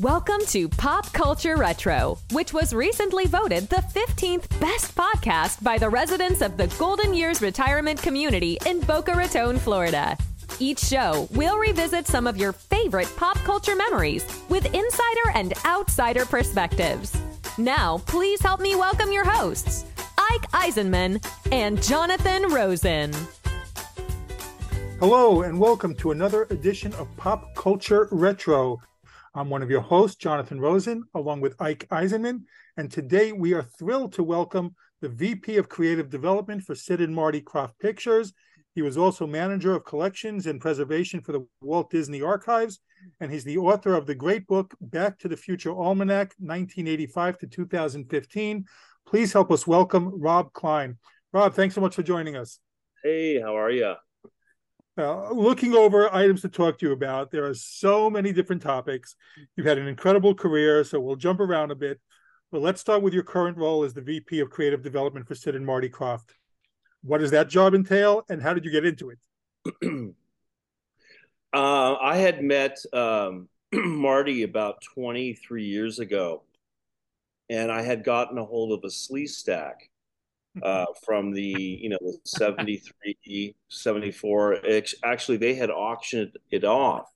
Welcome to Pop Culture Retro, which was recently voted the 15th best podcast by the residents of the Golden Years Retirement Community in Boca Raton, Florida. Each show, we'll revisit some of your favorite pop culture memories with insider and outsider perspectives. Now, please help me welcome your hosts, Ike Eisenmann and Jonathan Rosen. Hello, and welcome to another edition of Pop Culture Retro. I'm one of your hosts, Jonathan Rosen, along with Ike Eisenmann. And today we are thrilled to welcome the VP of Creative Development for Sid and Marty Krofft Pictures. He was also manager of collections and preservation for the Walt Disney Archives. And he's the author of the great book, Back to the Future Almanac, 1985 to 2015. Please help us welcome Rob Klein. Rob, thanks so much for joining us. Hey, how are you? Looking over items to talk to you about, there are so many different topics. You've had an incredible career, so we'll jump around a bit. But let's start with your current role as the VP of Creative Development for Sid and Marty Krofft. What does that job entail, and how did you get into it? uh, I had met um, Marty about 23 years ago, and I had gotten a hold of a Sleestak uh, from the you know 73 74 actually they had auctioned it off.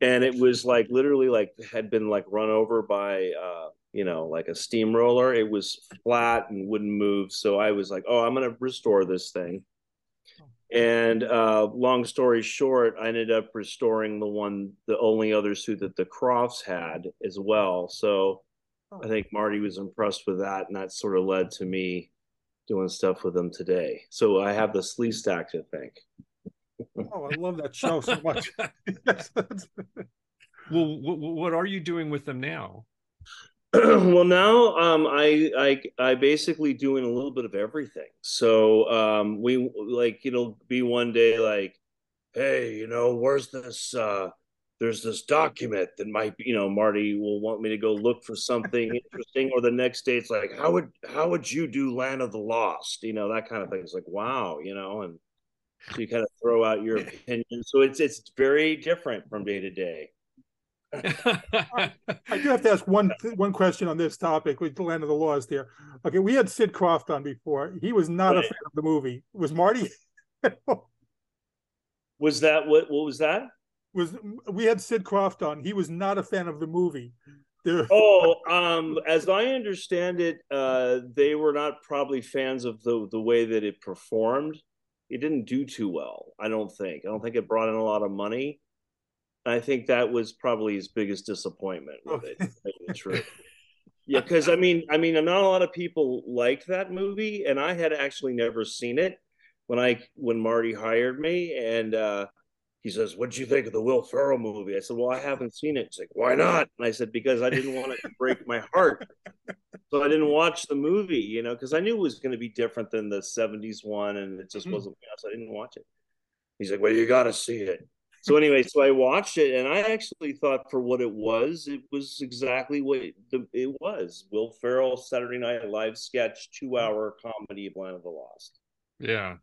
And it was like literally like had been like run over by uh, you know like a steamroller. It was flat and wouldn't move. So i was like oh i'm to restore this thing. And uh, long story short i ended up restoring the one the only other suit that the Kroffts had as well. So i think marty was impressed with that and that sort of led to me doing stuff with them today. So I have the Sleestak to thank. oh, I love that show so much. well, what, what are you doing with them now? well, now um, I, I I basically doing a little bit of everything. So um, we like you know be one day like, hey, you know, where's this uh, there's this document that might be, you know, Marty will want me to go look for something interesting, or the next day it's like, how would how would you do Land of the Lost? You know, that kind of thing. It's like, wow, you know, and so you kind of throw out your opinion. So it's it's very different from day to day. I, I do have to ask one one question on this topic with the Land of the Lost here. Okay, we had Sid Krofft on before. He was not right. a fan of the movie. Was Marty? was that what? What was that? Was we had Sid Krofft on. He was not a fan of the movie. Oh, um, as I understand it, uh, they were not probably fans of the the way that it performed. It didn't do too well. I don't think. I don't think it brought in a lot of money. I think that was probably his biggest disappointment with okay. it. True. yeah, because I mean, I mean, not a lot of people liked that movie, and I had actually never seen it when I when Marty hired me, and uh, he says, What'd you think of the Will Ferrell movie? I said, Well, I haven't seen it. He's like, Why not? And I said, Because I didn't want it to break my heart. So I didn't watch the movie, you know, because I knew it was going to be different than the 70s one and it just mm-hmm. wasn't, so I didn't watch it. He's like, Well, you got to see it. So anyway, so I watched it and I actually thought for what it was, it was exactly what it, it was. Will Ferrell Saturday Night Live sketch, two hour comedy of Land of the Lost. Yeah.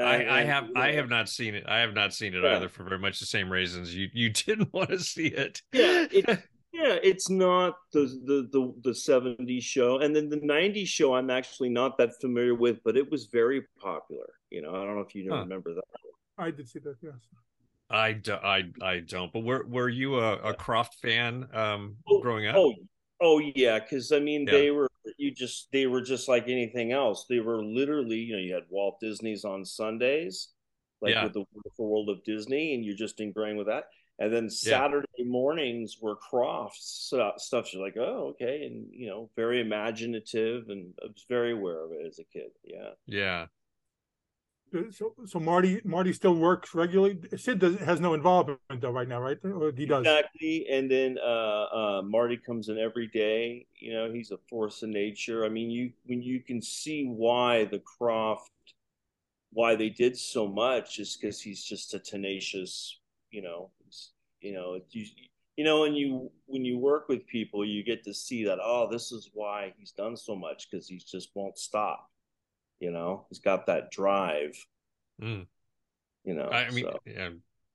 I, I, have yeah. I have not seen it. I have not seen it yeah. either for very much the same reasons. You you didn't want to see it. Yeah, it, yeah, it's not the the the the 70s show. And then the 90s show I'm actually not that familiar with, but it was very popular. You know, I don't know if you huh. remember that. I did see that, yes. I, do, I, I don't. But were were you a, a Krofft fan um, oh, growing up? Oh, oh yeah, because I mean yeah. they were you just they were just like anything else. They were literally, you know, you had Walt Disney's on Sundays, like yeah. with the Wonderful World of Disney, and you're just ingrained with that. And then Saturday yeah. mornings were Kroffts stuff. You're like, oh, okay, and you know, very imaginative, and I was very aware of it as a kid. Yeah, yeah. So, so Marty, Marty still works regularly. Sid does, has no involvement though right now, right? Or he does exactly. And then uh, uh, Marty comes in every day. You know, he's a force of nature. I mean, you when you can see why the Krofft, why they did so much, is because he's just a tenacious. You know, you know, you, you know, when you when you work with people, you get to see that. Oh, this is why he's done so much because he just won't stop you know, he's got that drive. Mm. You know, I mean, so. yeah,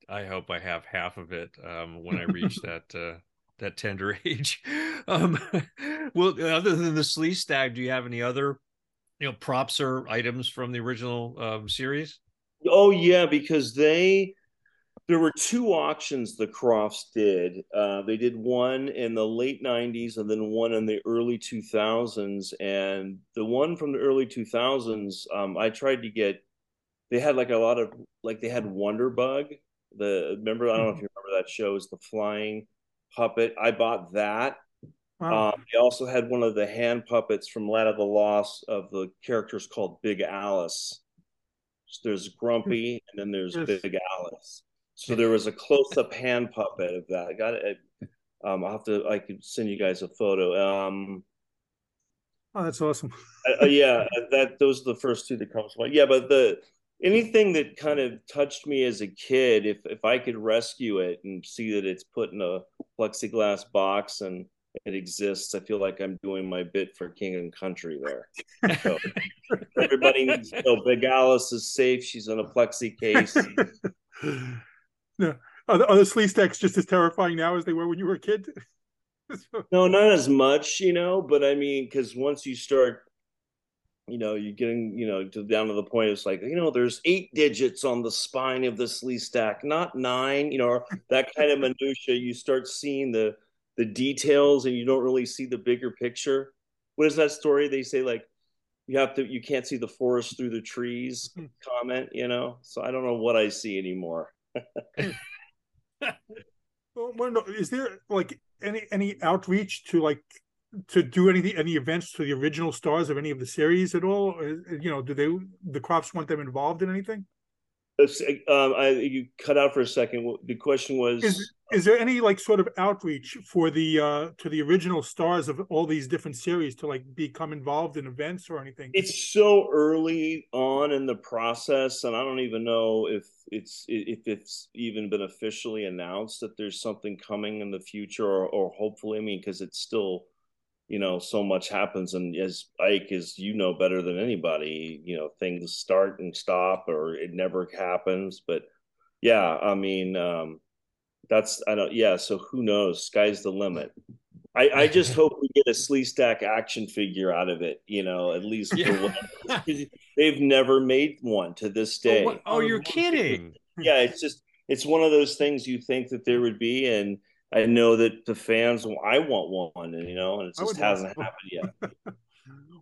I hope I have half of it um, when I reach that uh, that tender age. Um, well, other than the Sleestak, do you have any other you know props or items from the original um, series? Oh yeah, because they there were two auctions the Kroffts did. Uh, they did one in the late '90s and then one in the early 2000s. And the one from the early 2000s, um, I tried to get. They had like a lot of like they had Wonderbug. The remember I don't know if you remember that show is the flying puppet. I bought that. Wow. Um, they also had one of the hand puppets from Land of the Lost of the characters called Big Alice. So there's Grumpy and then there's yes. Big Alice. So there was a close-up hand puppet of that. I got it. Um, I'll have to. I could send you guys a photo. Um, oh, that's awesome. uh, yeah, that those are the first two that comes to mind. Yeah, but the anything that kind of touched me as a kid, if if I could rescue it and see that it's put in a plexiglass box and it exists, I feel like I'm doing my bit for King and Country there. So everybody needs to know Big Alice is safe. She's in a plexi case. No. Are the, are the Sleestaks just as terrifying now as they were when you were a kid? no, not as much, you know, but I mean, because once you start, you know, you're getting, you know, to down to the point, it's like, you know, there's eight digits on the spine of the Sleestak, not nine, you know, that kind of minutia. You start seeing the the details, and you don't really see the bigger picture. What is that story? They say like you have to, you can't see the forest through the trees. Hmm. Comment, you know. So I don't know what I see anymore well, is there like any any outreach to like to do any any events to the original stars of any of the series at all? You know, do they the Kroffts want them involved in anything? Um, I, you cut out for a second. The question was: Is is there any like sort of outreach for the uh to the original stars of all these different series to like become involved in events or anything? It's so early on in the process, and I don't even know if it's if it's even been officially announced that there's something coming in the future, or, or hopefully, I mean, because it's still you know so much happens and as ike is you know better than anybody you know things start and stop or it never happens but yeah i mean um that's i don't yeah so who knows sky's the limit i i just hope we get a Sleestak action figure out of it you know at least yeah. they've never made one to this day oh, oh you're kidding yeah it's just it's one of those things you think that there would be and I know that the fans, I want one, and you know, and it just hasn't happened yet.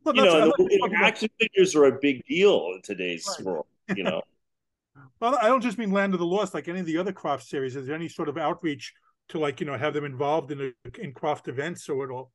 well, you know, the, know action figures are a big deal in today's right. world. You know. well, I don't just mean Land of the Lost, like any of the other Krofft series. Is there any sort of outreach to, like, you know, have them involved in the, in Krofft events or at all?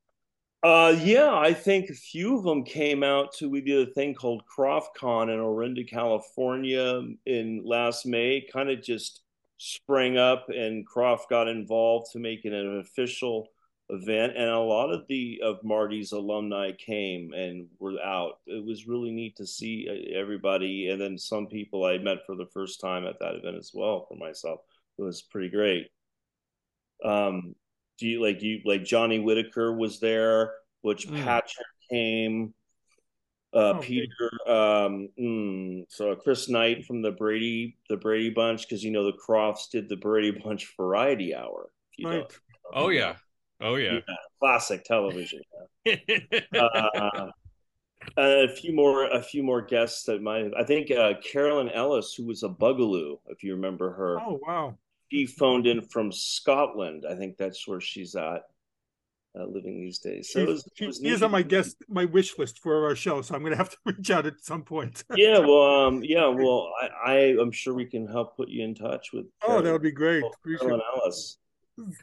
Uh, yeah, I think a few of them came out to we did a thing called KrofftCon in Orinda, California, in last May. Kind of just sprang up and Krofft got involved to make it an official event and a lot of the of Marty's alumni came and were out. It was really neat to see uh, everybody and then some people I met for the first time at that event as well for myself. It was pretty great. Um do you like you like Johnny Whitaker was there, which mm. Patrick came uh, oh, Peter, um, mm, so Chris Knight from the Brady, the Brady Bunch, because you know the Kroffts did the Brady Bunch Variety Hour. Right. Oh yeah. Oh yeah. yeah classic television. uh, a few more, a few more guests that might. I think uh, Carolyn Ellis, who was a Bugaloo, if you remember her. Oh wow. She phoned in from Scotland. I think that's where she's at uh, living these days. So it was, it was she is on my guest, my wish list for our show, so I'm going to have to reach out at some point. yeah, well, um, yeah, well, I, I, am sure we can help put you in touch with. Oh, that would be great. Carolyn Ellis.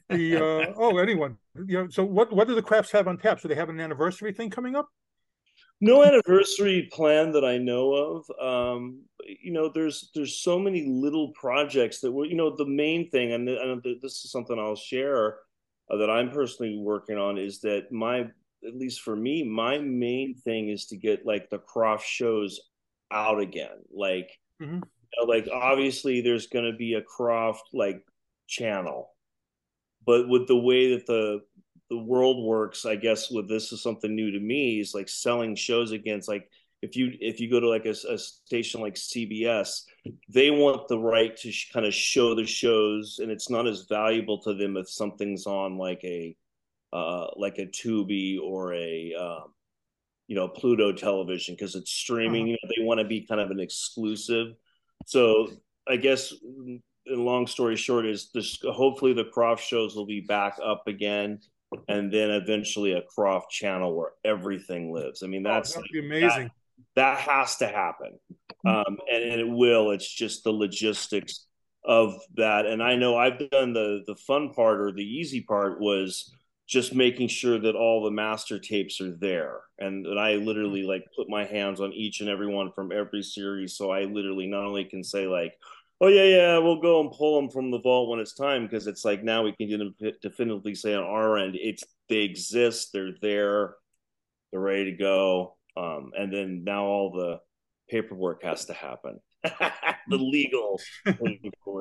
The uh, oh, anyone, you know. So, what what do the Kroffts have on tap? So they have an anniversary thing coming up. No anniversary plan that I know of. Um, you know, there's there's so many little projects that were, you know, the main thing, and, and this is something I'll share uh, that I'm personally working on is that my, at least for me, my main thing is to get like the Krofft shows out again. Like, mm-hmm. you know, like obviously there's going to be a Krofft like channel, but with the way that the the world works, I guess with this is something new to me is like selling shows against like if you if you go to like a, a station like cbs they want the right to sh- kind of show the shows and it's not as valuable to them if something's on like a uh like a tubi or a um you know pluto television because it's streaming uh-huh. you know, they want to be kind of an exclusive so i guess long story short is this hopefully the Krofft shows will be back up again and then eventually a Krofft channel where everything lives. I mean, oh, that's oh, like, amazing. That, that, has to happen. Um, and, and it will. It's just the logistics of that. And I know I've done the the fun part or the easy part was just making sure that all the master tapes are there. And, and I literally like put my hands on each and every one from every series. So I literally not only can say like, oh yeah, yeah, we'll go and pull them from the vault when it's time because it's like now we can definitively say on our end it's they exist, they're there, they're ready to go, um, and then now all the paperwork has to happen, the legal,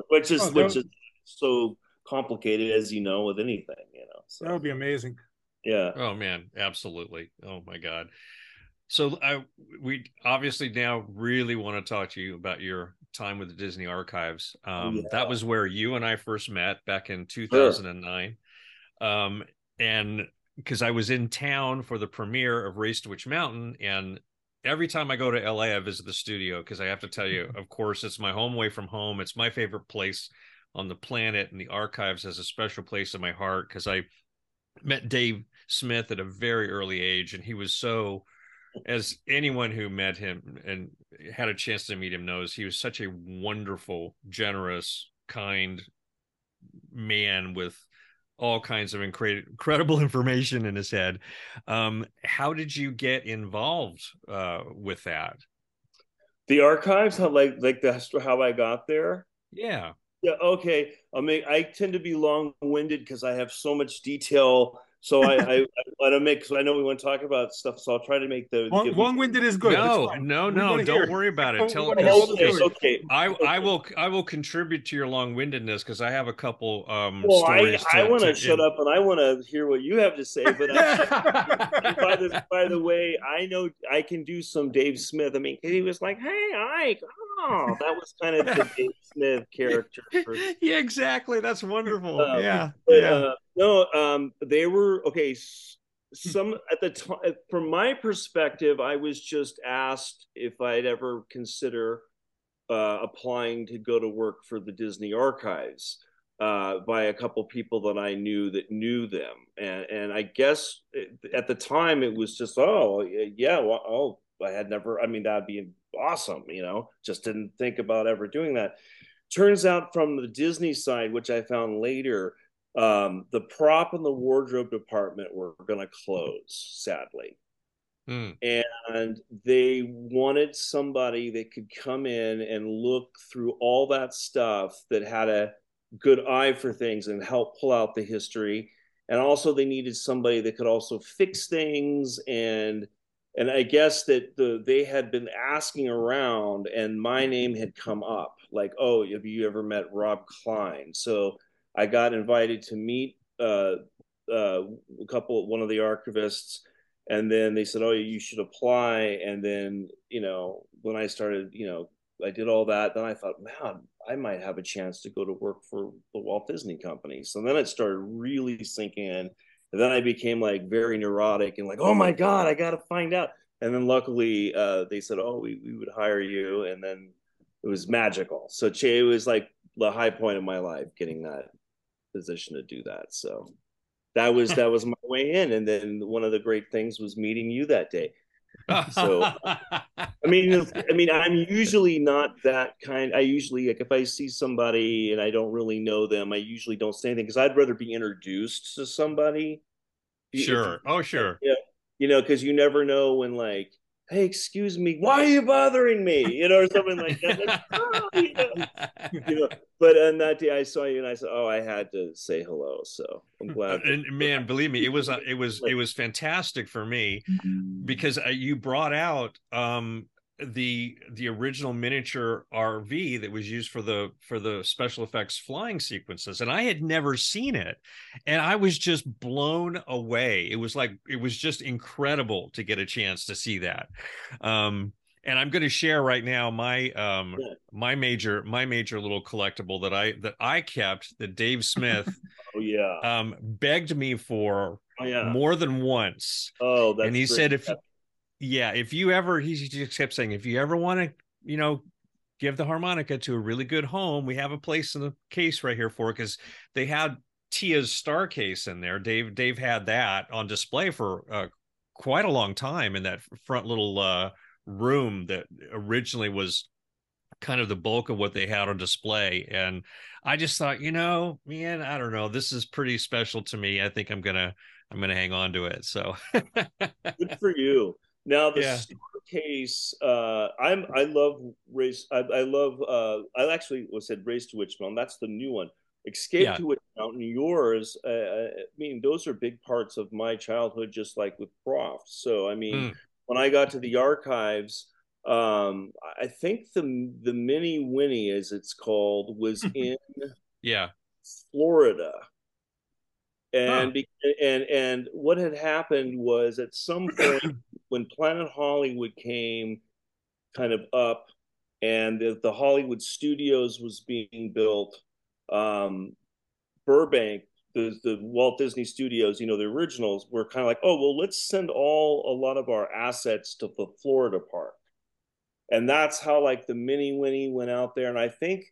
which is oh, which is so complicated as you know with anything, you know. So that would be amazing. Yeah. Oh man, absolutely. Oh my god. So I we obviously now really want to talk to you about your time with the Disney Archives. Um, yeah. That was where you and I first met back in 2009. Sure. Um, and because I was in town for the premiere of Race to Witch Mountain, and every time I go to LA, I visit the studio because I have to tell you, of course, it's my home away from home. It's my favorite place on the planet, and the archives has a special place in my heart because I met Dave Smith at a very early age, and he was so as anyone who met him and had a chance to meet him knows, he was such a wonderful, generous, kind man with all kinds of incredible information in his head. Um, how did you get involved uh, with that? The archives, how like like that's how I got there. Yeah. Yeah. Okay. I mean, I tend to be long winded because I have so much detail so I, I, I want to make. So I know we want to talk about stuff. So I'll try to make the long, long-winded is good. No, no, no. Don't worry about it. Tell okay, okay, okay. I, I will, I will contribute to your long-windedness because I have a couple. Um, well, I, I want to shut up and I want to hear what you have to say. But I, by the by the way, I know I can do some Dave Smith. I mean, he was like, "Hey, Ike, oh, that was kind of the Dave Smith character." Yeah, exactly. That's wonderful. Um, yeah, but, yeah. Uh, no, um, they were okay. Some at the time, from my perspective, I was just asked if I'd ever consider uh, applying to go to work for the Disney Archives uh, by a couple people that I knew that knew them, and and I guess it, at the time it was just oh yeah well oh I had never I mean that'd be awesome you know just didn't think about ever doing that. Turns out from the Disney side, which I found later um, the prop and the wardrobe department were going to close, sadly. Mm. And they wanted somebody that could come in and look through all that stuff that had a good eye for things and help pull out the history. And also, they needed somebody that could also fix things and and I guess that the they had been asking around, and my name had come up, like, "Oh, have you ever met Rob Klein?" So I got invited to meet uh, uh, a couple, one of the archivists, and then they said, "Oh, you should apply." And then, you know, when I started, you know, I did all that. Then I thought, man, I might have a chance to go to work for the Walt Disney Company. So then it started really sinking in. And then I became like very neurotic and like, oh my god, I got to find out. And then luckily, uh, they said, oh, we, we would hire you. And then it was magical. So Che was like the high point of my life, getting that position to do that. So that was that was my way in. And then one of the great things was meeting you that day. So I mean I mean I'm usually not that kind. I usually like if I see somebody and I don't really know them, I usually don't say anything because I'd rather be introduced to somebody. Sure. If, oh sure. Yeah. You know, because you never know when like hey, excuse me, why are you bothering me? You know, or something like that. oh, you, know, you know, but on that day I saw you and I said, oh, I had to say hello. So I'm glad. And man, believe me, it was it was it was fantastic for me because uh, you brought out um the the original miniature RV that was used for the for the special effects flying sequences and I had never seen it and I was just blown away it was like it was just incredible to get a chance to see that um and I'm going to share right now my um yeah. my major my major little collectible that I that I kept that Dave Smith oh yeah um begged me for oh, yeah. more than once oh and he great. said if yeah, if you ever, he just kept saying, if you ever want to, you know, give the harmonica to a really good home, we have a place in the case right here for it because they had Tia's star case in there. Dave Dave had that on display for uh, quite a long time in that front little uh, room that originally was kind of the bulk of what they had on display. And I just thought, you know, man, I don't know, this is pretty special to me. I think I'm gonna I'm gonna hang on to it. So good for you. Now the yeah. case, uh, I'm I love race. I, I love. Uh, I actually was said race to Witch Mountain. That's the new one. Escape yeah. to Witch Mountain. Yours. Uh, I mean, those are big parts of my childhood, just like with Krofft. So I mean, mm. when I got to the archives, um, I think the the Mini Winnie, as it's called, was in yeah Florida and huh. and and what had happened was at some point when Planet Hollywood came kind of up and the, the Hollywood Studios was being built, um, Burbank, the the Walt Disney Studios, you know, the originals were kind of like, oh well, let's send all a lot of our assets to the Florida park, and that's how like the Mini Winnie went out there, and I think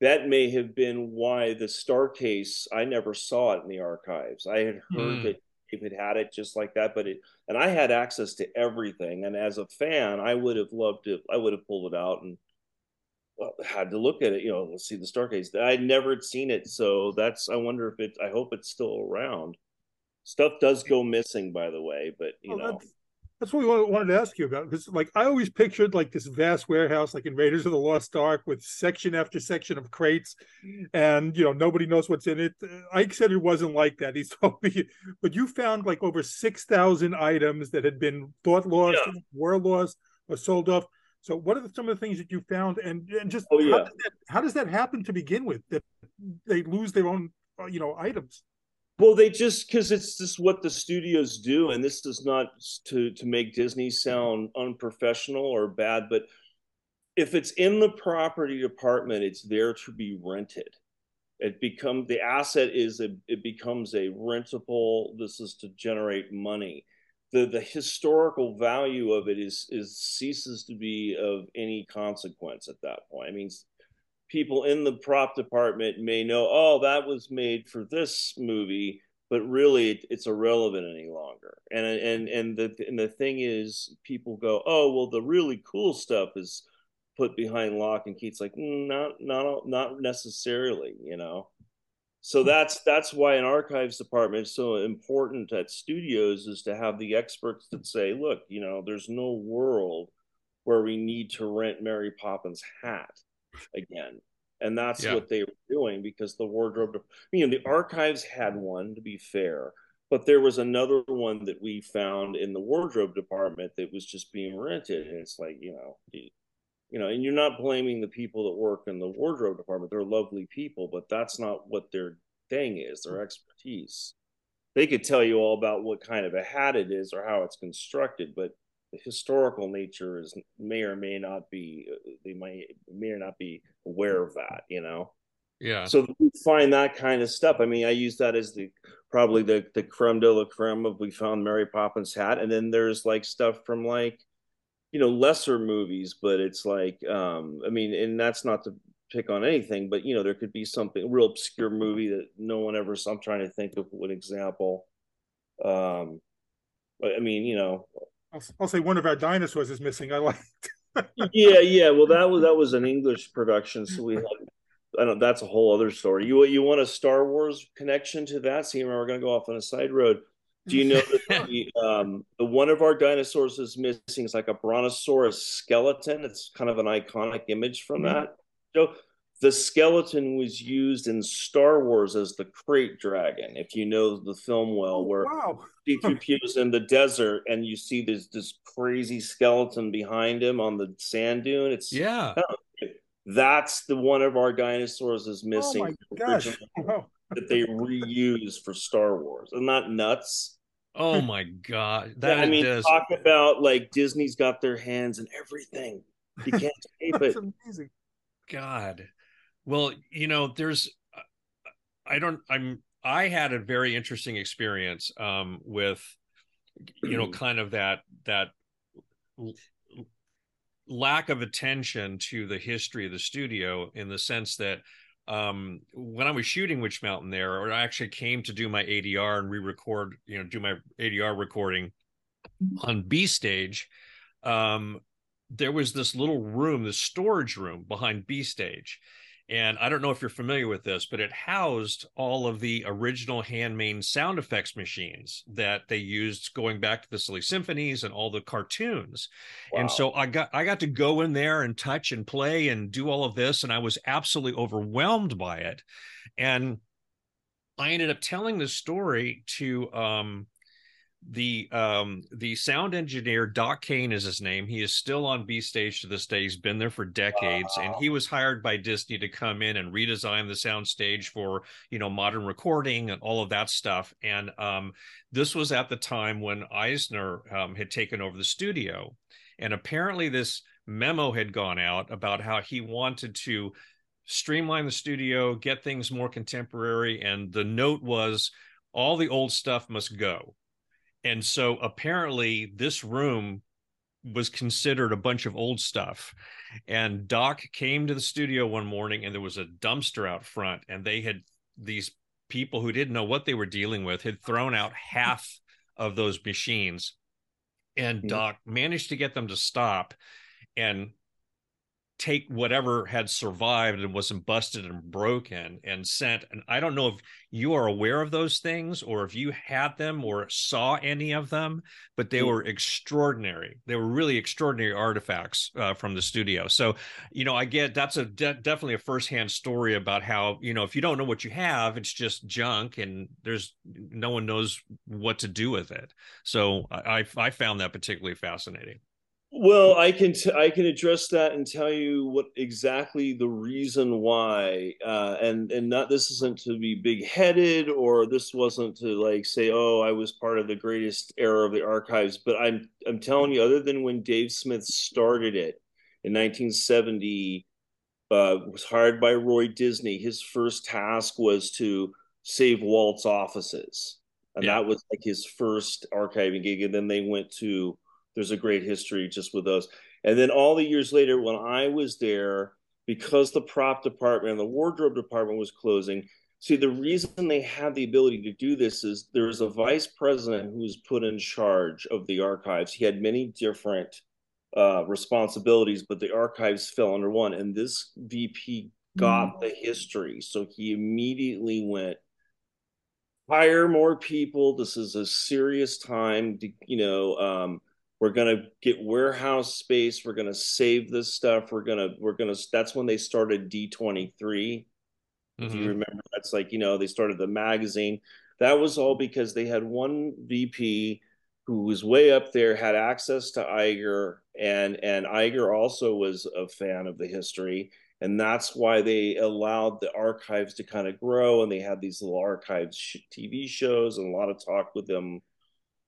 that may have been why the star case I never saw it in the archives. I had heard mm. that David had it just like that, but it and I had access to everything. And as a fan, I would have loved to. I would have pulled it out and well, had to look at it. You know, let's see the star case. I'd never seen it, so that's. I wonder if it. I hope it's still around. Stuff does go missing, by the way, but you know. That's, that's what we wanted to ask you about because, like, I always pictured like this vast warehouse, like in Raiders of the Lost Ark, with section after section of crates, and you know nobody knows what's in it. Ike said it wasn't like that. He told me, but you found like over six thousand items that had been thought lost, yeah. were lost, or sold off. So, what are some of the things that you found, and and just oh, yeah. how, does that, how does that happen to begin with? That they lose their own, uh, you know, items. Well, they just because it's just what the studios do, and this is not to to make Disney sound unprofessional or bad, but if it's in the property department, it's there to be rented. It become the asset is a, it becomes a rentable. This is to generate money. The the historical value of it is is ceases to be of any consequence at that point. I mean, people in the prop department may know, oh, that was made for this movie, but really it's irrelevant any longer. And and and the and the thing is, people go, oh, well, the really cool stuff is put behind lock and key. It's like mm, not not not necessarily, you know. So hmm. that's that's why an archives department is so important at studios is to have the experts that say, look, you know, there's no world where we need to rent Mary Poppins hat again. And that's yeah. what they were doing because the wardrobe, you know, the archives had one to be fair, but there was another one that we found in the wardrobe department that was just being rented. And it's like, you know, you know, and you're not blaming the people that work in the wardrobe department. They're lovely people, but that's not what their thing is, their mm-hmm. expertise. They could tell you all about what kind of a hat it is or how it's constructed, but historical nature is may or may not be they might may or not be aware of that you know? Yeah. So we find that kind of stuff. I mean i use that as the probably the the creme de la creme of we found mary poppins hat. And then there's like stuff from like you know lesser movies but it's like um i mean and that's not to pick on anything but you know there could be something real obscure movie that no one ever saw i'm trying to think of an example. Um i mean you know I'll, I'll say one of our dinosaurs is missing. I like. yeah, yeah. Well, that was that was an English production, so we had. I don't. That's a whole other story. You you want a Star Wars connection to that? See, we're going to go off on a side road. Do you know that the, um, the one of our dinosaurs is missing? It's like a brontosaurus skeleton. It's kind of an iconic image from mm-hmm. that. So the skeleton was used in Star Wars as the krayt dragon. If you know the film well, Oh, where wow. C-3PO is in the desert and you see this this crazy skeleton behind him on the sand dune. It's Yeah. that's the one of our dinosaurs is Oh missing my gosh. Wow. Oh. that they reuse for Star Wars. I'm not nuts. Oh my god. That I mean, talk about like Disney's got their hands in everything. You can't escape it. amazing. God. Well, you know, there's I don't I'm I had a very interesting experience um with you know kind of that that lack of attention to the history of the studio in the sense that um when I was shooting Witch Mountain there or I actually came to do my ADR and re-record, you know, do my ADR recording on B stage um there was this little room, this storage room behind B stage. And I don't know if you're familiar with this, but it housed all of the original handmade sound effects machines that they used going back to the Silly Symphonies and all the cartoons. Wow. And so I got I got to go in there and touch and play and do all of this, and I was absolutely overwhelmed by it. And I ended up telling this story to um, the um the sound engineer doc kane is his name. He is still on b stage to this day. He's been there for decades and he was hired by disney to come in and redesign the sound stage for you know modern recording and all of that stuff. And um this was at the time when eisner um, had taken over the studio. And apparently this memo had gone out about how he wanted to streamline the studio get things more contemporary and the note was all the old stuff must go and so apparently this room was considered a bunch of old stuff. And Doc came to the studio one morning and there was a dumpster out front and they had these people who didn't know what they were dealing with had thrown out half of those machines. And Mhm. Doc managed to get them to stop and take whatever had survived and wasn't busted and broken and sent and i don't know if you are aware of those things or if you had them or saw any of them but they Mm. were extraordinary. They were really extraordinary artifacts uh, from the studio. So you know i get that's a de- definitely a firsthand story about how you know if you don't know what you have it's just junk and there's no one knows what to do with it. So i i, I found that particularly fascinating Well, I can t- I can address that and tell you what exactly the reason why, uh, and and not this isn't to be big headed or this wasn't to like say oh I was part of the greatest era of the archives, but I'm I'm telling you, other than when Dave Smith started it in 1970, uh, was hired by Roy Disney. His first task was to save Walt's offices, and Yeah. that was like his first archiving gig. And then they went to there's a great history just with those. And then all the years later, when I was there, because the prop department and the wardrobe department was closing, see, the reason they had the ability to do this is there was a vice president who was put in charge of the archives. He had many different uh, responsibilities, but the archives fell under one. And this VP got the history. So he immediately went, hire more people. This is a serious time. To, you know, um, we're gonna get warehouse space. We're gonna save this stuff. We're gonna we're gonna. That's when they started D twenty three. If you Mhm. remember, that's like you know they started the magazine. That was all because they had one VP who was way up there, had access to Iger, and and Iger also was a fan of the history, and that's why they allowed the archives to kind of grow, and they had these little archives sh- TV shows and a lot of talk with them.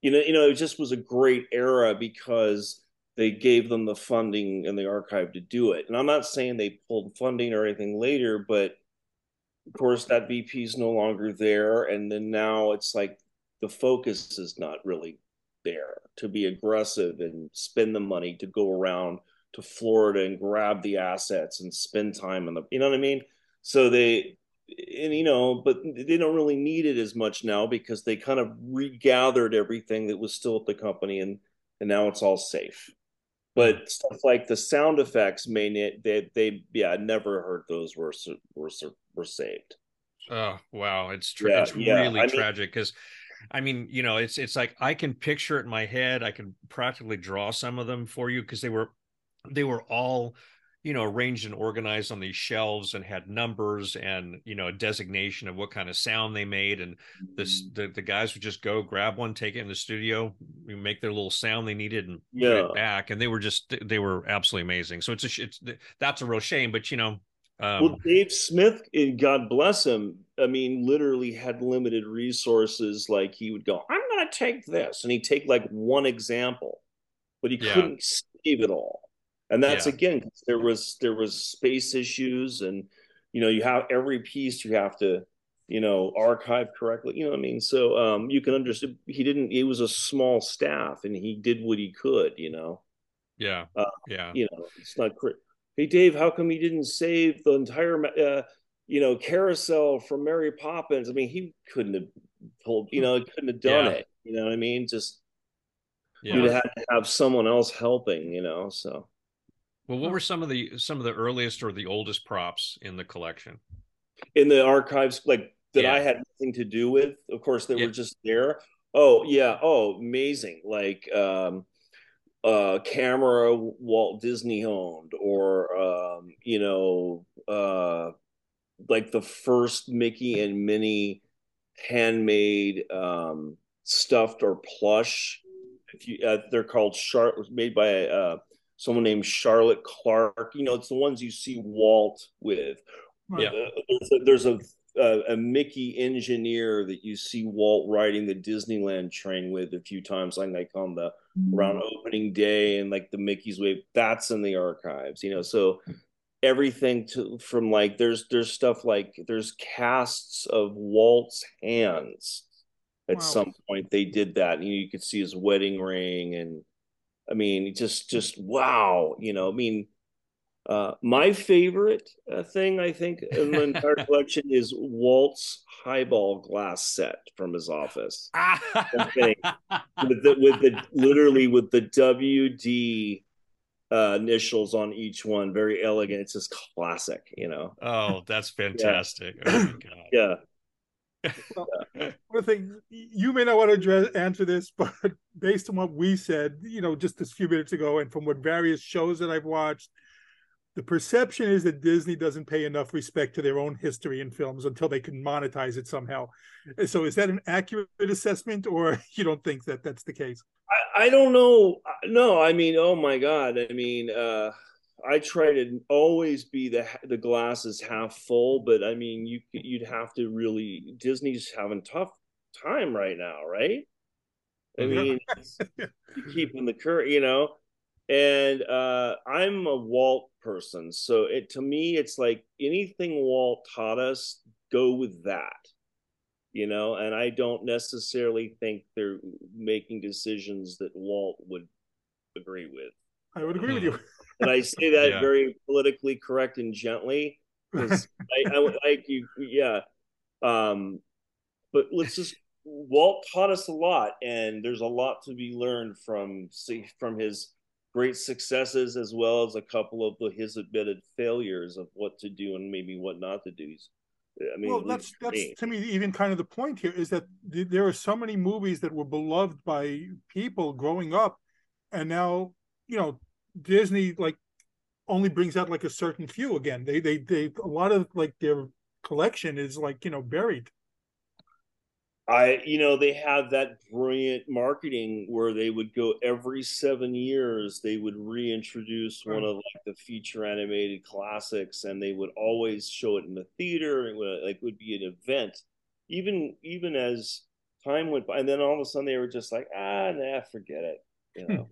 You know, you know, it just was a great era because they gave them the funding and the archive to do it. And I'm not saying they pulled funding or anything later, but of course that VP is no longer there, and then now it's like the focus is not really there to be aggressive and spend the money to go around to Florida and grab the assets and spend time on the you know what I mean? So they and you know, but they don't really need it as much now because they kind of regathered everything that was still at the company and and now it's all safe. But mm. stuff like the sound effects may ne- they they yeah, I never heard those were were were saved. Oh wow, it's tra- Yeah, it's yeah. really I tragic because, I mean, you know, it's it's like I can picture it in my head. I can practically draw some of them for you because they were they were all you know arranged and organized on these shelves and had numbers and you know a designation of what kind of sound they made and this mm-hmm. the, the guys would just go grab one take it in the studio make their little sound they needed and yeah. back and they were just they were absolutely amazing so it's a it's that's a real shame but you know um, well, Dave Smith, God bless him, I mean, literally had limited resources. Like he would go, I'm going to take this. And he'd take like one example, but he yeah. couldn't save it all. And that's yeah. again, there was, there was space issues and, you know, you have every piece you have to, you know, archive correctly. You know what I mean? So um, you can understand he didn't, it was a small staff and he did what he could, you know? Yeah. Uh, yeah. You know, it's not great hey Dave, how come you didn't save the entire uh, you know carousel from Mary Poppins? I mean, he couldn't have pulled you know, couldn't have done yeah. it. You know what I mean? Just yeah. you'd have to have someone else helping. You know, so. Well, what were some of the some of the earliest or the oldest props in the collection? In the archives, like that yeah. I had nothing to do with. Of course, they yeah. were just there. Oh yeah. Oh, amazing! Like um, uh, camera Walt Disney owned, or um, you know, uh, like the first Mickey and Minnie handmade um, stuffed or plush. If you, uh, they're called Charlotte, made by uh, someone named Charlotte Clark. You know, it's the ones you see Walt with. Yeah, uh, there's a, there's a a, a, Mickey engineer that you see Walt riding the Disneyland train with a few times, like, like on the mm-hmm. around opening day and like the Mickey's wave. That's in the archives, you know. So everything to from like there's there's stuff like there's casts of Walt's hands. At wow. some point, they did that, and you, you could see his wedding ring, and I mean, just just wow, you know. I mean, uh, my favorite uh, thing, I think, in the entire collection is Walt's highball glass set from his office. with the, with the literally with the WD uh, initials on each one, very elegant. It's just classic, you know. Oh, that's fantastic! yeah. Oh my god. Yeah. Well, one thing you may not want to address, answer this, but based on what we said, you know, just a few minutes ago, and from what various shows that I've watched, the perception is that Disney doesn't pay enough respect to their own history in films until they can monetize it somehow. So, is that an accurate assessment, or you don't think that that's the case? I, I don't know. No, I mean, oh my God. I mean, uh, I try to always be the the glass is half full, but I mean, you you'd have to really Disney's having tough time right now, right? I mean, keeping the current, you know and uh, I'm a Walt person, so it to me it's like anything Walt taught us, go with that, you know. And I don't necessarily think they're making decisions that Walt would agree with. I would agree with you, and I say that yeah. very politically correct and gently because I, I like you, yeah. Um, but let's just Walt taught us a lot, and there's a lot to be learned from see from his great successes as well as a couple of the, his admitted failures of what to do and maybe what not to do. I mean, well, that's that's me. to me even kind of the point here is that th- there are so many movies that were beloved by people growing up, and now you know Disney like only brings out like a certain few again. They they they a lot of like their collection is like you know buried. I, you know, they had that brilliant marketing where they would go every seven years, they would reintroduce right. one of like the feature animated classics, and they would always show it in the theater. It would like would be an event, even even as time went by, and then all of a sudden they were just like, ah, nah, forget it. You know,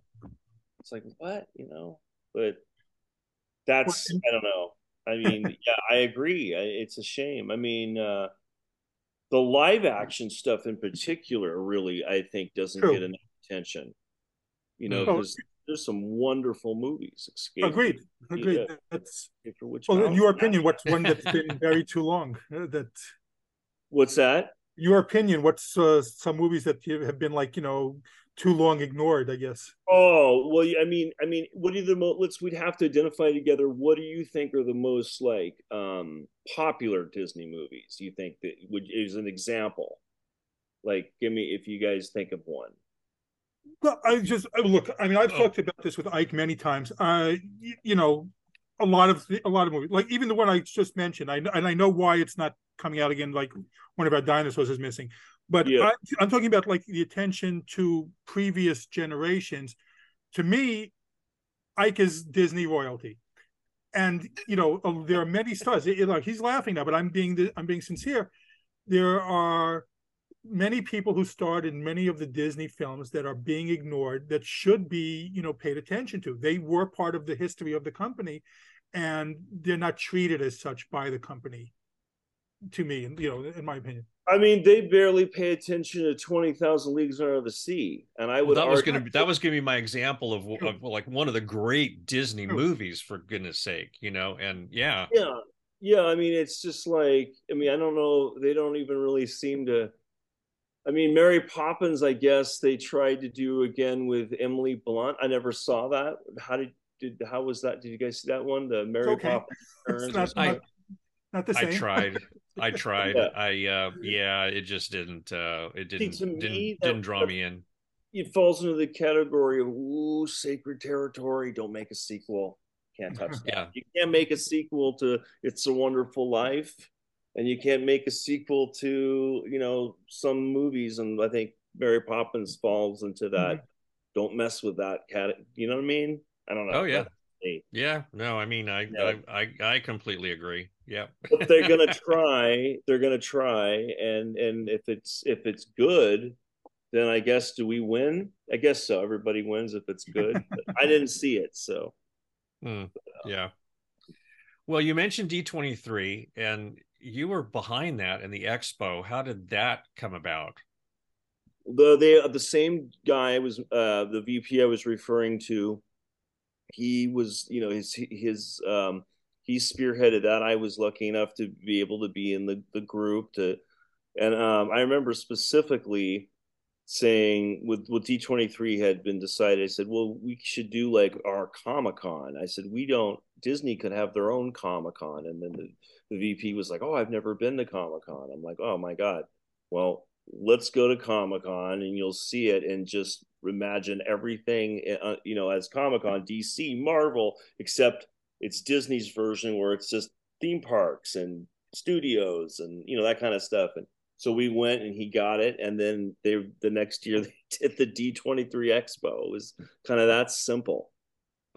it's like what, you know, but that's I don't know. I mean, yeah, I agree. It's a shame. I mean. uh the live action stuff in particular really i think doesn't True. get enough attention you know because oh. there's some wonderful movies Escape agreed agreed yeah. that's well in your opinion what's one that's been very too long uh, that what's that your opinion what's uh, some movies that have been like you know too long ignored, I guess. Oh well, I mean, I mean, what are the most? Let's we'd have to identify together. What do you think are the most like um popular Disney movies? You think that would is an example? Like, give me if you guys think of one. Well, I just look. I mean, I've oh. talked about this with Ike many times. Uh, you, you know, a lot of a lot of movies, like even the one I just mentioned. I and I know why it's not coming out again. Like one of our dinosaurs is missing, but yeah. I, I'm talking about like the attention to previous generations. To me, Ike is Disney royalty, and you know uh, there are many stars. It, like he's laughing now, but I'm being I'm being sincere. There are many people who starred in many of the Disney films that are being ignored that should be, you know, paid attention to. They were part of the history of the company and they're not treated as such by the company to me, you know, in my opinion. I mean, they barely pay attention to Twenty Thousand Leagues Under the Sea, and I would. Well, that was going to be that was going to be my example of, of, like one of the great Disney movies, for goodness sake, you know. And yeah, yeah, yeah. I mean, it's just like I mean, I don't know. They don't even really seem to I mean, Mary Poppins, I guess they tried to do again with Emily Blunt. I never saw that. How did did how was that? Did you guys see that one? The Mary okay. Poppins not, not, not, the same. I tried. I tried. yeah. I uh yeah, it just didn't uh it didn't didn't, me, that, didn't draw me in. It falls into the category of ooh, sacred territory. Don't make a sequel. Can't touch that. yeah. You can't make a sequel to It's a Wonderful Life and you can't make a sequel to you know some movies and i think mary poppins falls into that mm-hmm. don't mess with that cat you know what i mean i don't know oh yeah yeah no i mean I. I, I i completely agree yeah but they're gonna try they're gonna try and and if it's if it's good then i guess do we win i guess so everybody wins if it's good i didn't see it so mm, yeah well you mentioned d23 and you were behind that in the expo. How did that come about? The the the same guy was uh, the VP I was referring to. He was, you know, his his um, he spearheaded that. I was lucky enough to be able to be in the the group to, and um, I remember specifically saying with what D23 had been decided, I said, well, we should do like our Comic Con. I said, we don't, Disney could have their own Comic Con. And then the, the VP was like, oh, I've never been to Comic Con. I'm like, oh my God. Well, let's go to Comic Con and you'll see it and just imagine everything, uh, you know, as Comic Con, DC, Marvel, except it's Disney's version where it's just theme parks and studios and, you know, that kind of stuff. And so we went and he got it, and then they the next year they did the D twenty three Expo. It was kind of that simple.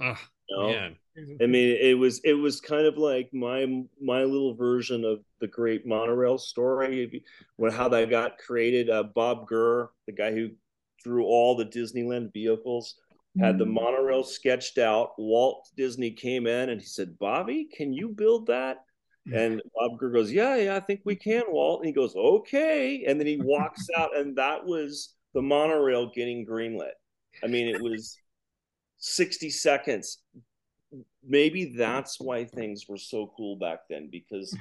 Oh, you know? man. I mean, it was it was kind of like my my little version of the Great Monorail story, when how that got created. Uh, Bob Gurr, the guy who drew all the Disneyland vehicles, had the mm-hmm. monorail sketched out. Walt Disney came in and he said, "Bobby, can you build that?" And Bob Gurr goes, Yeah, yeah, I think we can, Walt. And he goes, Okay. And then he walks out, and that was the monorail getting greenlit. I mean, it was 60 seconds. Maybe that's why things were so cool back then because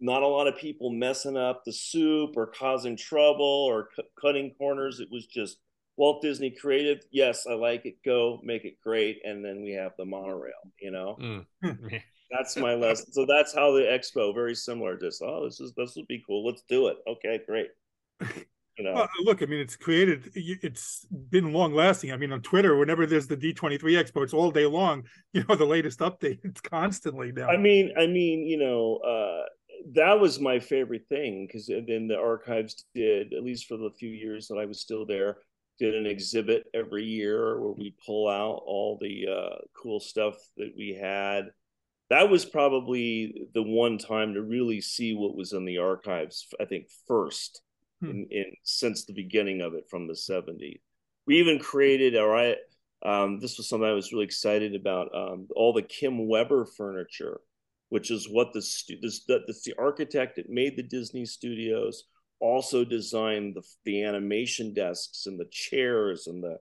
not a lot of people messing up the soup or causing trouble or cu- cutting corners. It was just Walt Disney creative. Yes, I like it. Go make it great. And then we have the monorail, you know? Mm. That's my lesson. So that's how the expo very similar. Just oh, this is this would be cool. Let's do it. Okay, great. You know, well, look, I mean, it's created. It's been long lasting. I mean, on Twitter, whenever there's the D23 Expo, it's all day long. You know, the latest update. It's constantly now. I mean, I mean, you know, uh, that was my favorite thing because then the archives did, at least for the few years that I was still there, did an exhibit every year where we pull out all the uh, cool stuff that we had that was probably the one time to really see what was in the archives i think first hmm. in, in, since the beginning of it from the 70s we even created all right um, this was something i was really excited about um, all the Kem Weber furniture which is what the, this, the, the architect that made the disney studios also designed the, the animation desks and the chairs and the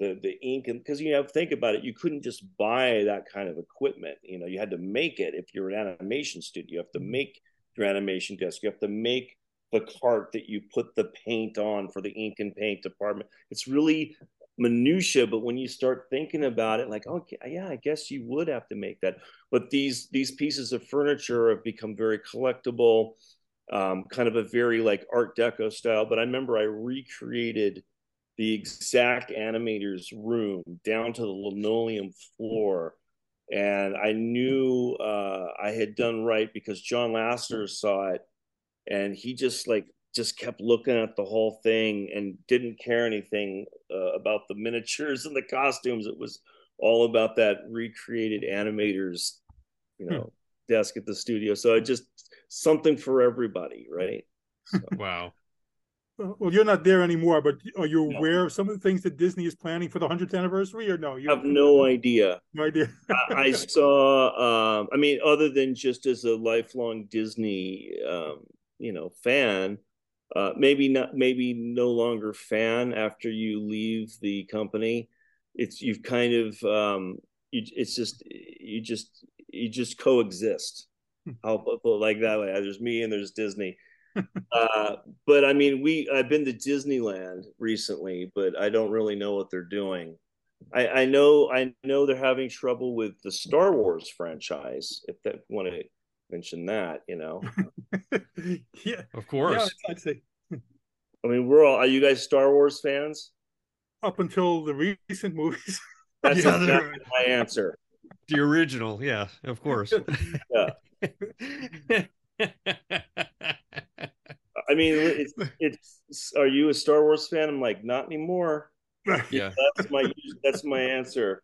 the the ink and because you know think about it you couldn't just buy that kind of equipment you know you had to make it if you're an animation studio you have to mm-hmm. make your animation desk you have to make the cart that you put the paint on for the ink and paint department. It's really minutia but when you start thinking about it like okay yeah i guess you would have to make that. But these these pieces of furniture have become very collectible um, kind of a very like art deco style. But i remember i recreated the exact animator's room down to the linoleum floor. And I knew uh, I had done right because John Lasseter saw it, and he just like just kept looking at the whole thing and didn't care anything uh, about the miniatures and the costumes. It was all about that recreated animators, you know, hmm. desk at the studio. So it just something for everybody, right? So. Wow. Well, you're not there anymore, but are you no. aware of some of the things that Disney is planning for the 100th anniversary, or no? You have no idea. No idea. I, I, saw. Um, I mean, other than just as a lifelong Disney, um, you know, fan, uh, maybe not, maybe no longer fan after you leave the company. It's you've kind of, um, you, it's just you just you just coexist. Hmm. How like that way? There's me and there's Disney uh, but I mean, we I've been to Disneyland recently, but I don't really know what they're doing. I, I know I know they're having trouble with the Star Wars franchise. If they want to mention that, you know. yeah, of course. Yeah, I'd say. I mean, we're all. Are you guys Star Wars fans? Up until the recent movies. That's yeah, exactly my answer. The original, yeah, of course. yeah. I mean, it's, it's. Are you a Star Wars fan? I'm like, not anymore. Yeah, that's my that's my answer.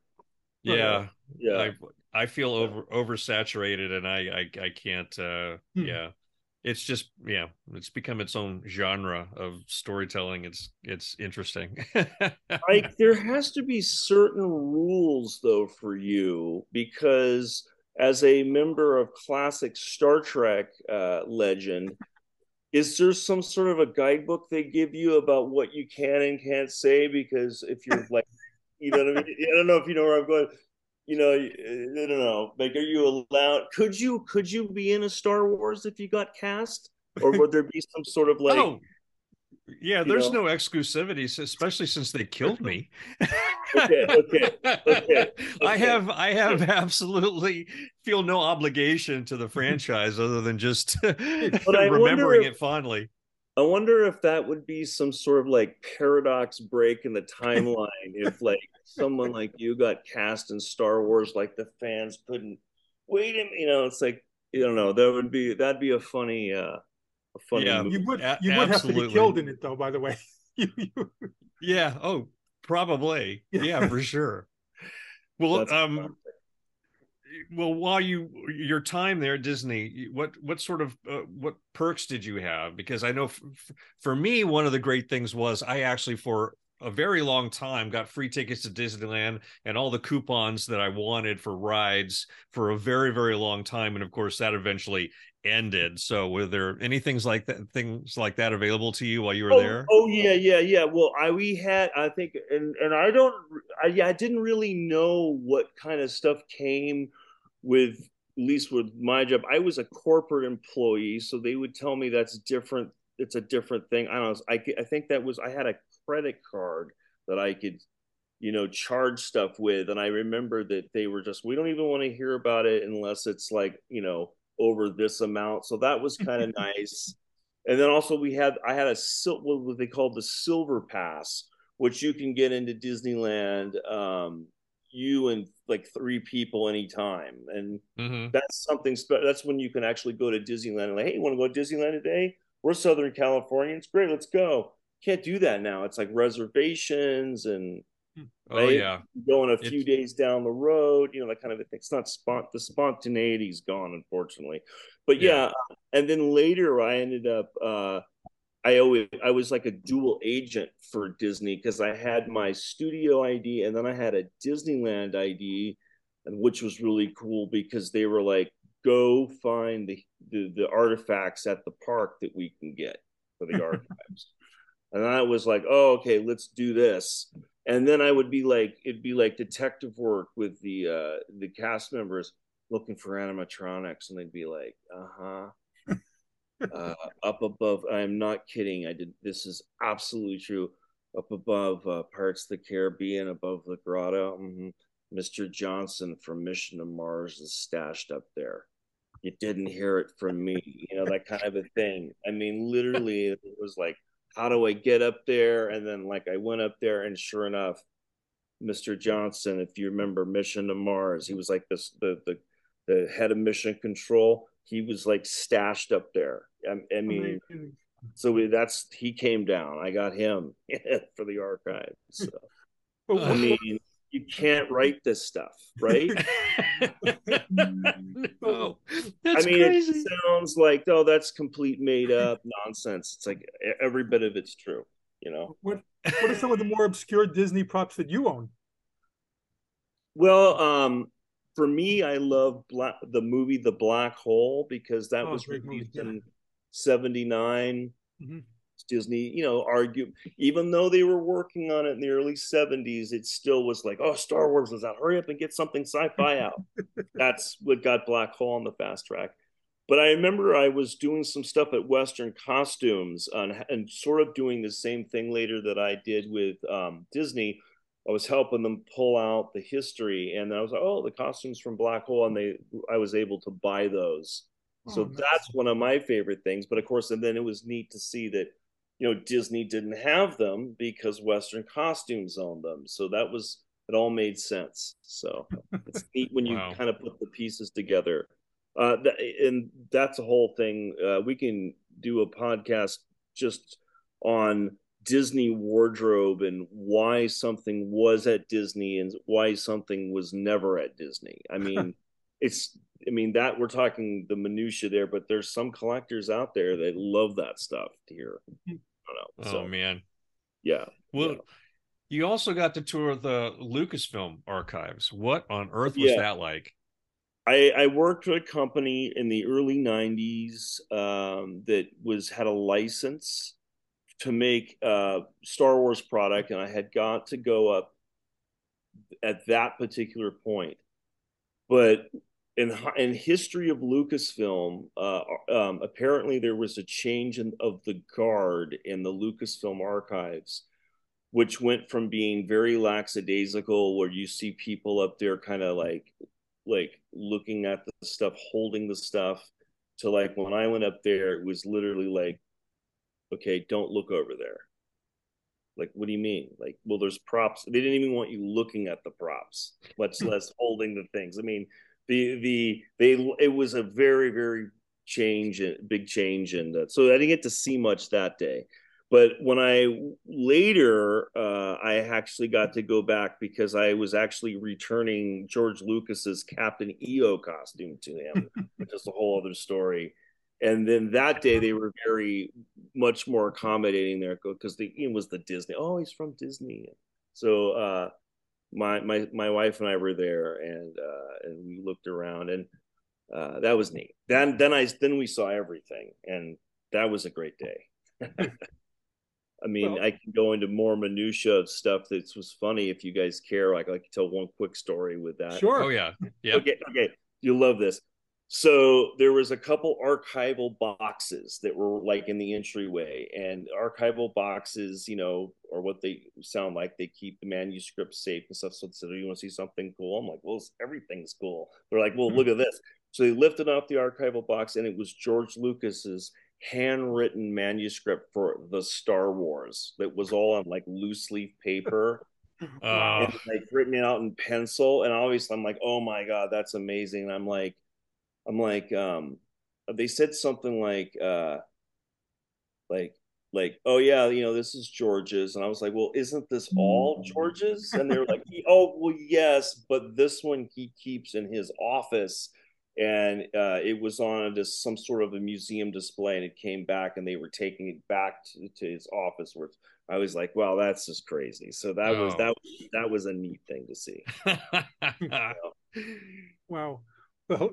Yeah, yeah. I, I feel over oversaturated, and I I, I can't. uh hmm. Yeah, it's just yeah, it's become its own genre of storytelling. It's it's interesting. like there has to be certain rules though for you because as a member of classic Star Trek uh, legend, is there some sort of a guidebook they give you about what you can and can't say? Because if you're like, you know what I mean? I don't know if you know where I'm going. You know, uh, I don't know. Like, are you allowed? Could you could you be in a Star Wars if you got cast, or would there be some sort of like? Oh yeah, there's know? no exclusivity, especially since they killed me. okay, okay, okay, I have, I have absolutely feel no obligation to the franchise other than just remembering if, it fondly. I wonder if that would be some sort of like paradox break in the timeline. if like someone like you got cast in Star Wars, like the fans couldn't wait him. You know, it's like you don't know. That would be that'd be a funny. uh a funny yeah, movie. You would you would have to be killed in it though, by the way. yeah. Oh, probably. Yeah, yeah for sure. Well, That's um well while you your time there at disney what what sort of uh, what perks did you have because i know f- for me one of the great things was i actually for a very long time got free tickets to disneyland and all the coupons that i wanted for rides for a very very long time and of course that eventually ended. So were there any things like that things like that available to you while you were oh, there? Oh yeah, yeah, yeah. Well, I we had I think and and I don't I yeah, I didn't really know what kind of stuff came with at least with my job. I was a corporate employee, so they would tell me that's different it's a different thing. I don't know. I I think that was I had a credit card that I could you know charge stuff with and i remember that they were just we don't even want to hear about it unless it's like you know over this amount. So that was kind of nice. And then also we had I had a sil what they called the silver pass, which you can get into Disneyland. Um, you and like three people anytime, and mm-hmm. that's something. Spe- that's when you can actually go to Disneyland and like, hey, you want to go to Disneyland today? We're Southern Californians, great, let's go. Can't do that now. It's like reservations and Oh right? yeah, going a few it's... days down the road, you know, that kind of thing. It's not spont the spontaneity's gone, unfortunately. But yeah, yeah and then later I ended up. uh I always I was like a dual agent for Disney because I had my studio ID and then I had a Disneyland ID, and which was really cool because they were like, go find the the, the artifacts at the park that we can get for the archives. and I was like, oh, okay, let's do this and then I would be like, it'd be like detective work with the uh, the cast members looking for animatronics, and they'd be like, uh-huh. Uh Up above, I'm not kidding. I did. This is absolutely true. Up above, uh, Pirates of the Caribbean, above the grotto. Mm-hmm. Mr. Johnson from Mission to Mars is stashed up there. You didn't hear it from me, you know that kind of a thing. I mean, literally, it was like how do I get up there? And then like I went up there, and sure enough, Mr. Johnson, if you remember Mission to Mars, he was like this the the the head of mission control. He was like stashed up there. I, I mean, so we, that's he came down. I got him for the archive. So I mean, you can't write this stuff, right? no, I mean, crazy. it sounds like oh, that's complete made up nonsense. It's like every bit of it's true. You know what? What are some of the more obscure Disney props that you own? Well, um, for me, I love Black, the movie The Black Hole because that oh, was released movie, in '79. Mm-hmm. Disney, you know, argue even though they were working on it in the early 70s, it still was like, oh, Star Wars is out. Hurry up and get something sci-fi out. That's what got Black Hole on the fast track. But I remember I was doing some stuff at Western Costumes and, and sort of doing the same thing later that I did with um, Disney. I was helping them pull out the history, and I was like, "Oh, the costumes from Black Hole," and they, I was able to buy those. Oh, so nice. that's one of my favorite things. But of course, and then it was neat to see that, you know, Disney didn't have them because Western Costumes owned them. So that was it. All made sense. So it's neat when you wow. kind of put the pieces together uh, and that's a whole thing. Uh, we can do a podcast just on Disney wardrobe and why something was at Disney and why something was never at Disney. I mean, it's I mean that we're talking the minutia there, but there's some collectors out there that love that stuff here. Oh so, man, yeah. Well, yeah. you also got to tour the Lucasfilm archives. What on earth was yeah. that like? I, I, worked with a company in the early 90s um, that was had a license to make a Star Wars product, and I had got to go up at that particular point. But in in history of Lucasfilm, uh, um, apparently there was a change in, of the guard in the Lucasfilm archives, which went from being very lackadaisical, where you see people up there kind of like like looking at the stuff, holding the stuff, to like when I went up there, it was literally like, okay, don't look over there. Like, what do you mean? Like, well, there's props. They didn't even want you looking at the props, much less holding the things. I mean, the the they it was a very very change, big change, and so I didn't get to see much that day. But when I later, uh, I actually got to go back because I was actually returning George Lucas's Captain EO costume to him, which is a whole other story. And then that day they were very much more accommodating there because the it was the Disney. Oh, he's from Disney. So uh, my my my wife and I were there, and uh, and we looked around, and uh, that was neat. Then then I then we saw everything, and that was a great day. I mean, well, I can go into more minutia of stuff that was funny if you guys care. Like, I can tell one quick story with that. Sure. Oh yeah. Yeah. Okay. Okay. You love this. So there was a couple archival boxes that were like in the entryway, and archival boxes, you know, or what they sound like. They keep the manuscript safe and stuff. So, so you want to see something cool? I'm like, well, everything's cool. They're like, well, mm-hmm. look at this. So they lifted off the archival box, and it was George Lucas's handwritten manuscript for the Star Wars that was all on like loose leaf paper. Uh, and, like written out in pencil and obviously i'm like oh my god that's amazing and i'm like i'm like um they said something like uh like like oh yeah you know this is george's. And i was like well isn't this all george's? And they were like oh well yes but this one he keeps in his office. And uh, it was on just some sort of a museum display and it came back and they were taking it back to, to his office where i was like wow that's just crazy. So that oh. was that was that was a neat thing to see. Wow. Well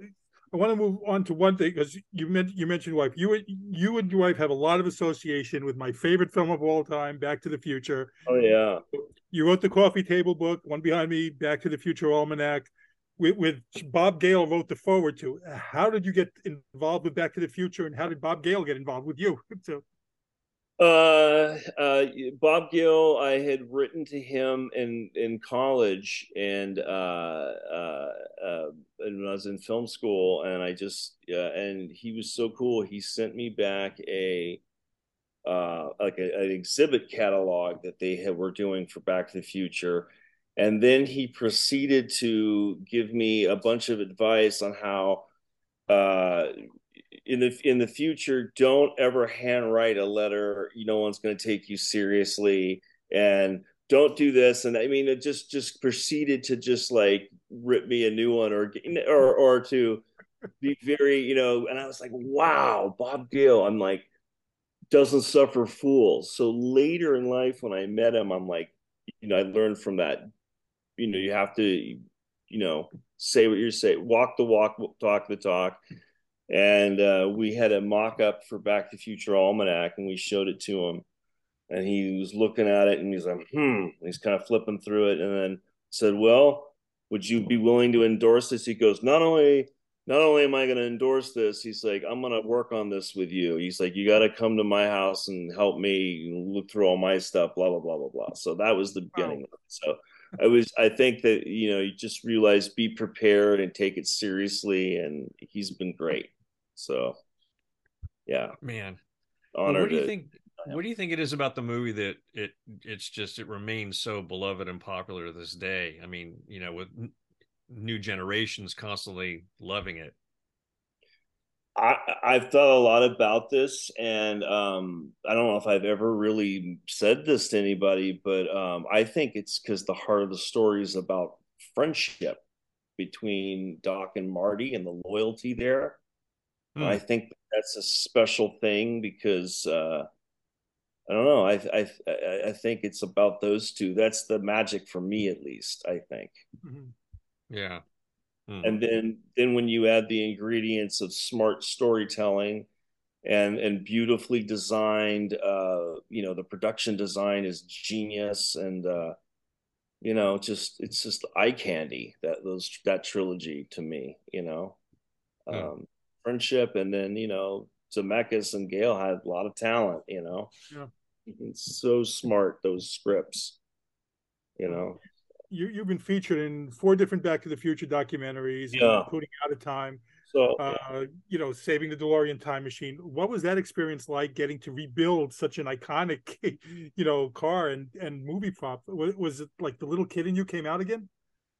I want to move on to one thing because you mentioned you mentioned wife. You you and your wife have a lot of association with my favorite film of all time, Back to the Future. Oh yeah. You wrote the coffee table book, one behind me, Back to the Future Almanac with, with Bob Gale wrote the forward to. How did you get involved with Back to the Future, and how did Bob Gale get involved with you? so, uh, uh, Bob Gale, I had written to him in in college, and uh, uh, uh, when I was in film school, and I just uh, and he was so cool. He sent me back a uh, like a, an exhibit catalog that they had, were doing for Back to the Future and then he proceeded to give me a bunch of advice on how uh, in the in the future don't ever handwrite a letter You no one's going to take you seriously and don't do this. And i mean it just just proceeded to just like rip me a new one or or or to be very you know and i was like wow bob gale. I'm like doesn't suffer fools. So later in life when i met him i'm like you know i learned from that. You know you have to you know say what you're saying walk the walk talk the talk and uh, we had a mock-up for back to future almanac and we showed it to him. And he was looking at it and he's like hmm he's kind of flipping through it and then said well would you be willing to endorse this? He goes not only not only am i going to endorse this he's like i'm going to work on this with you. He's like you got to come to my house and help me look through all my stuff blah blah blah blah blah. So that was the beginning wow. so I was I think that you know you just realize be prepared and take it seriously and he's been great. So yeah. Man. Honored what do you to, think what do you think it is about the movie that it it's just it remains so beloved and popular to this day? I mean, you know, with n- new generations constantly loving it. I, I've thought a lot about this, and um, I don't know if I've ever really said this to anybody, but um, I think it's because the heart of the story is about friendship between Doc and Marty and the loyalty there. Hmm. I think that's a special thing because uh, I don't know. I, I I think it's about those two. That's the magic for me, at least. I think. Mm-hmm. Yeah, Mm. And then then when you add the ingredients of smart storytelling and and beautifully designed uh you know the production design is genius and uh you know just it's just eye candy that those that trilogy to me you know mm. um friendship and then you know Zemeckis and Gale had a lot of talent you know yeah it's so smart those scripts you know you, you've been featured in four different Back to the Future documentaries, yeah. including Out of Time. So, uh, you know, saving the DeLorean time machine. What was that experience like getting to rebuild such an iconic, you know, car and and movie prop? Was, was it like the little kid in you came out again?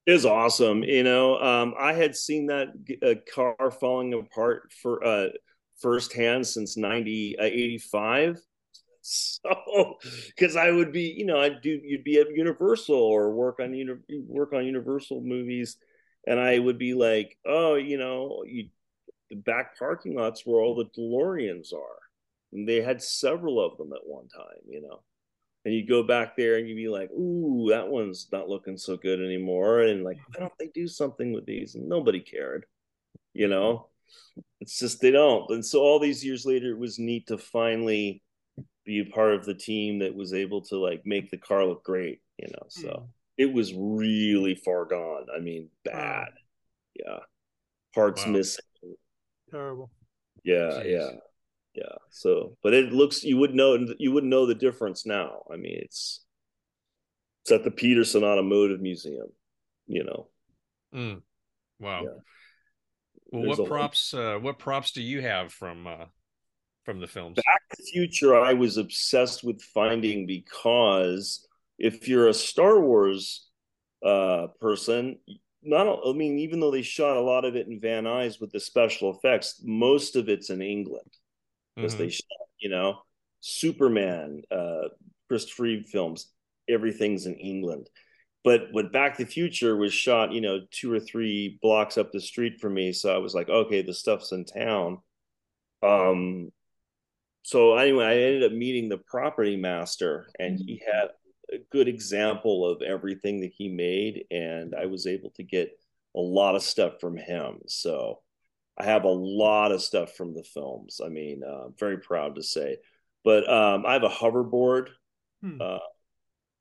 Is awesome. You know, um, I had seen that uh, car falling apart for uh, firsthand since 90, uh, 85 so because I would be, you know, I'd do you'd be at Universal or work on uni- work on Universal movies, and I would be like, oh, you know, you the back parking lots where all the DeLoreans are, and they had several of them at one time, you know. And you'd go back there and you'd be like, ooh, that one's not looking so good anymore. And like, why don't they do something with these? And nobody cared, you know. It's just they don't. And so all these years later, it was neat to finally be a part of the team that was able to like make the car look great, you know. So mm. it was really far gone. I mean, bad. Yeah. Parts wow. missing. Terrible. Yeah, Jeez. yeah. Yeah. So, but it looks you would know you wouldn't know the difference now. I mean, it's it's at the Petersen Automotive Museum, you know. Mm. Wow. Yeah. Well, There's what props uh, what props do you have from uh, from the films? Back to the Future, I was obsessed with finding because if you're a Star Wars uh, person, not I mean, even though they shot a lot of it in Van Nuys with the special effects, most of it's in England because mm-hmm. they shot, you know, Superman, uh, Christopher Reeve films, everything's in England. But when Back to the Future was shot, you know, two or three blocks up the street from me, so I was like, okay, the stuff's in town. Um, so anyway, I ended up meeting the property master, and he mm-hmm. had a good example of everything that he made, and I was able to get a lot of stuff from him. So I have a lot of stuff from the films. I mean, uh, I'm very proud to say. But um, I have a hoverboard, hmm. uh,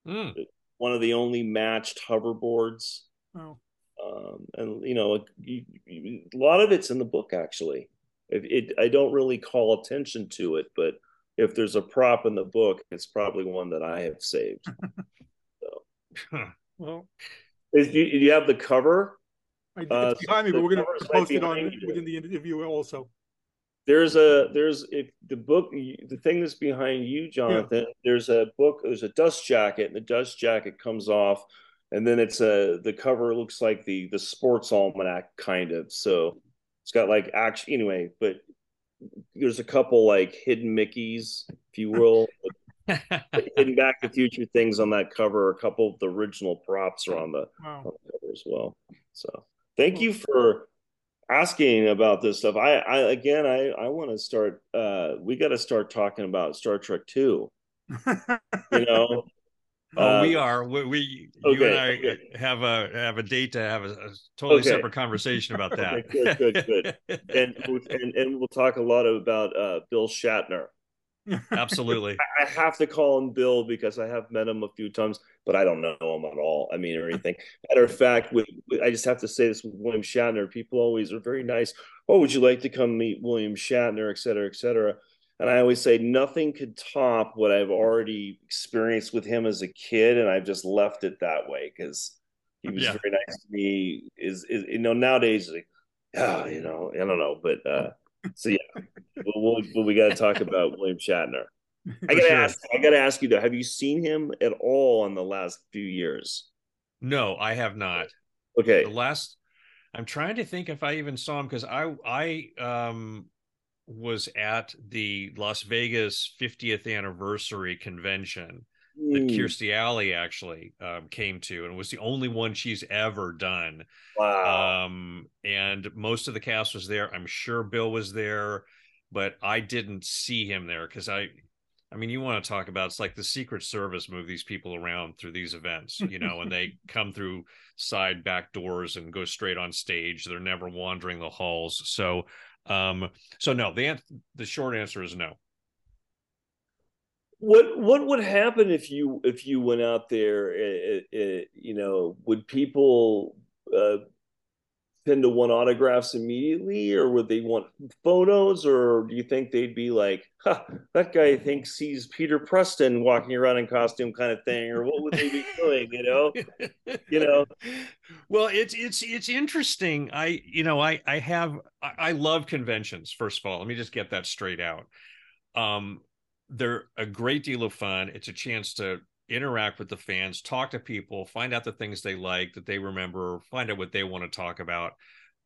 mm. one of the only matched hoverboards. Oh. Um, and you know, a, a lot of it's in the book actually. It, it, I don't really call attention to it, but if there's a prop in the book, it's probably one that I have saved. so, well, is, you, you have the cover. I, it's uh, behind me, but we're going to post it on you. within the interview also. There's a there's if the book the thing that's behind you, Jonathan. Yeah. There's a book. There's a dust jacket, and the dust jacket comes off and then it's a the cover looks like the the sports almanac kind of. So it's got like action anyway, but there's a couple like hidden Mickey's, if you will. hidden Back to Future things on that cover. A couple of the original props are on the, wow. on the cover as well. So thank you for asking about this stuff. I, I again, I, I want to start. Uh, we got to start talking about Star Trek two. you know. Oh, uh, we are. We, we okay, you and I okay. have a have a date to have a, a totally okay. separate conversation about that. good, good, good. and, and and we'll talk a lot about uh, Bill Shatner. Absolutely. I have to call him Bill because I have met him a few times, but I don't know him at all. I mean, or anything. Matter of fact, with, I just have to say this with William Shatner. People always are very nice. Oh, would you like to come meet William Shatner, et cetera, et cetera? And I always say nothing could top what I've already experienced with him as a kid, and I've just left it that way because he was yeah. very nice to me. Is, is you know nowadays, like, oh, you know, I don't know, but uh, so yeah, we'll, we'll, we got to talk about William Shatner. I gotta sure. ask. I gotta ask you though. Have you seen him at all in the last few years? No, I have not. Okay. The last. I'm trying to think if I even saw him because I I um was at the Las Vegas 50th anniversary convention that. Kirstie Alley actually um, came to, and was the only one she's ever done. Wow! Um, and most of the cast was there. I'm sure Bill was there, but I didn't see him there because I, I mean, you want to talk about it's like the Secret Service move these people around through these events, you know, and they come through side back doors and go straight on stage. They're never wandering the halls. So, um, so no. The the short answer is no what what would happen if you if you went out there uh, uh, you know would people uh, tend to want autographs immediately or would they want photos or do you think they'd be like huh, that guy thinks he's peter preston walking around in costume kind of thing or what would they be doing you know? You know? Well it's it's it's interesting. I you know i i have i love conventions first of all. Let me just get that straight out. Um they're a great deal of fun. It's a chance to interact with the fans, talk to people, find out the things they like that they remember, find out what they want to talk about.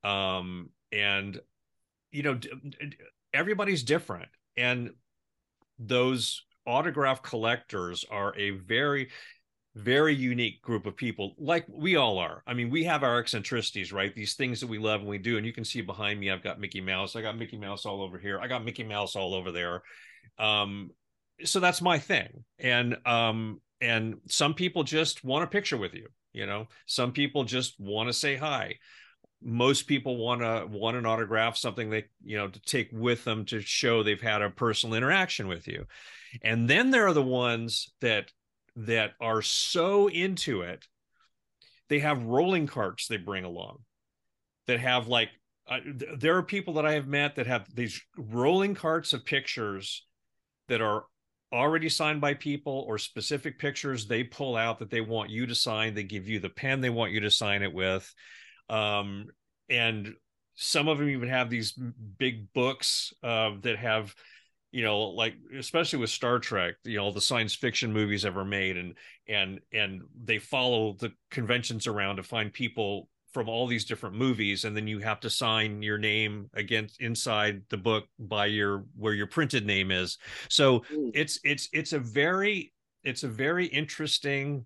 Um, and you know, everybody's different, and those autograph collectors are a very very unique group of people like we all are i mean we have our eccentricities right these things that we love and we do and you can see behind me i've got mickey mouse i got mickey mouse all over here i got mickey mouse all over there um, so that's my thing. And um, and some people just want a picture with you. You know, some people just want to say hi. Most people want to want an autograph, something they you know to take with them to show they've had a personal interaction with you. And then there are the ones that that are so into it, they have rolling carts they bring along that have like uh, there are people that I have met that have these rolling carts of pictures that are already signed by people or specific pictures they pull out that they want you to sign they give you the pen they want you to sign it with. Um, and some of them even have these big books uh, that have you know like especially with star trek you know the science fiction movies ever made and and and they follow the conventions around to find people from all these different movies and then you have to sign your name against inside the book by your where your printed name is. So mm. it's it's it's a very it's a very interesting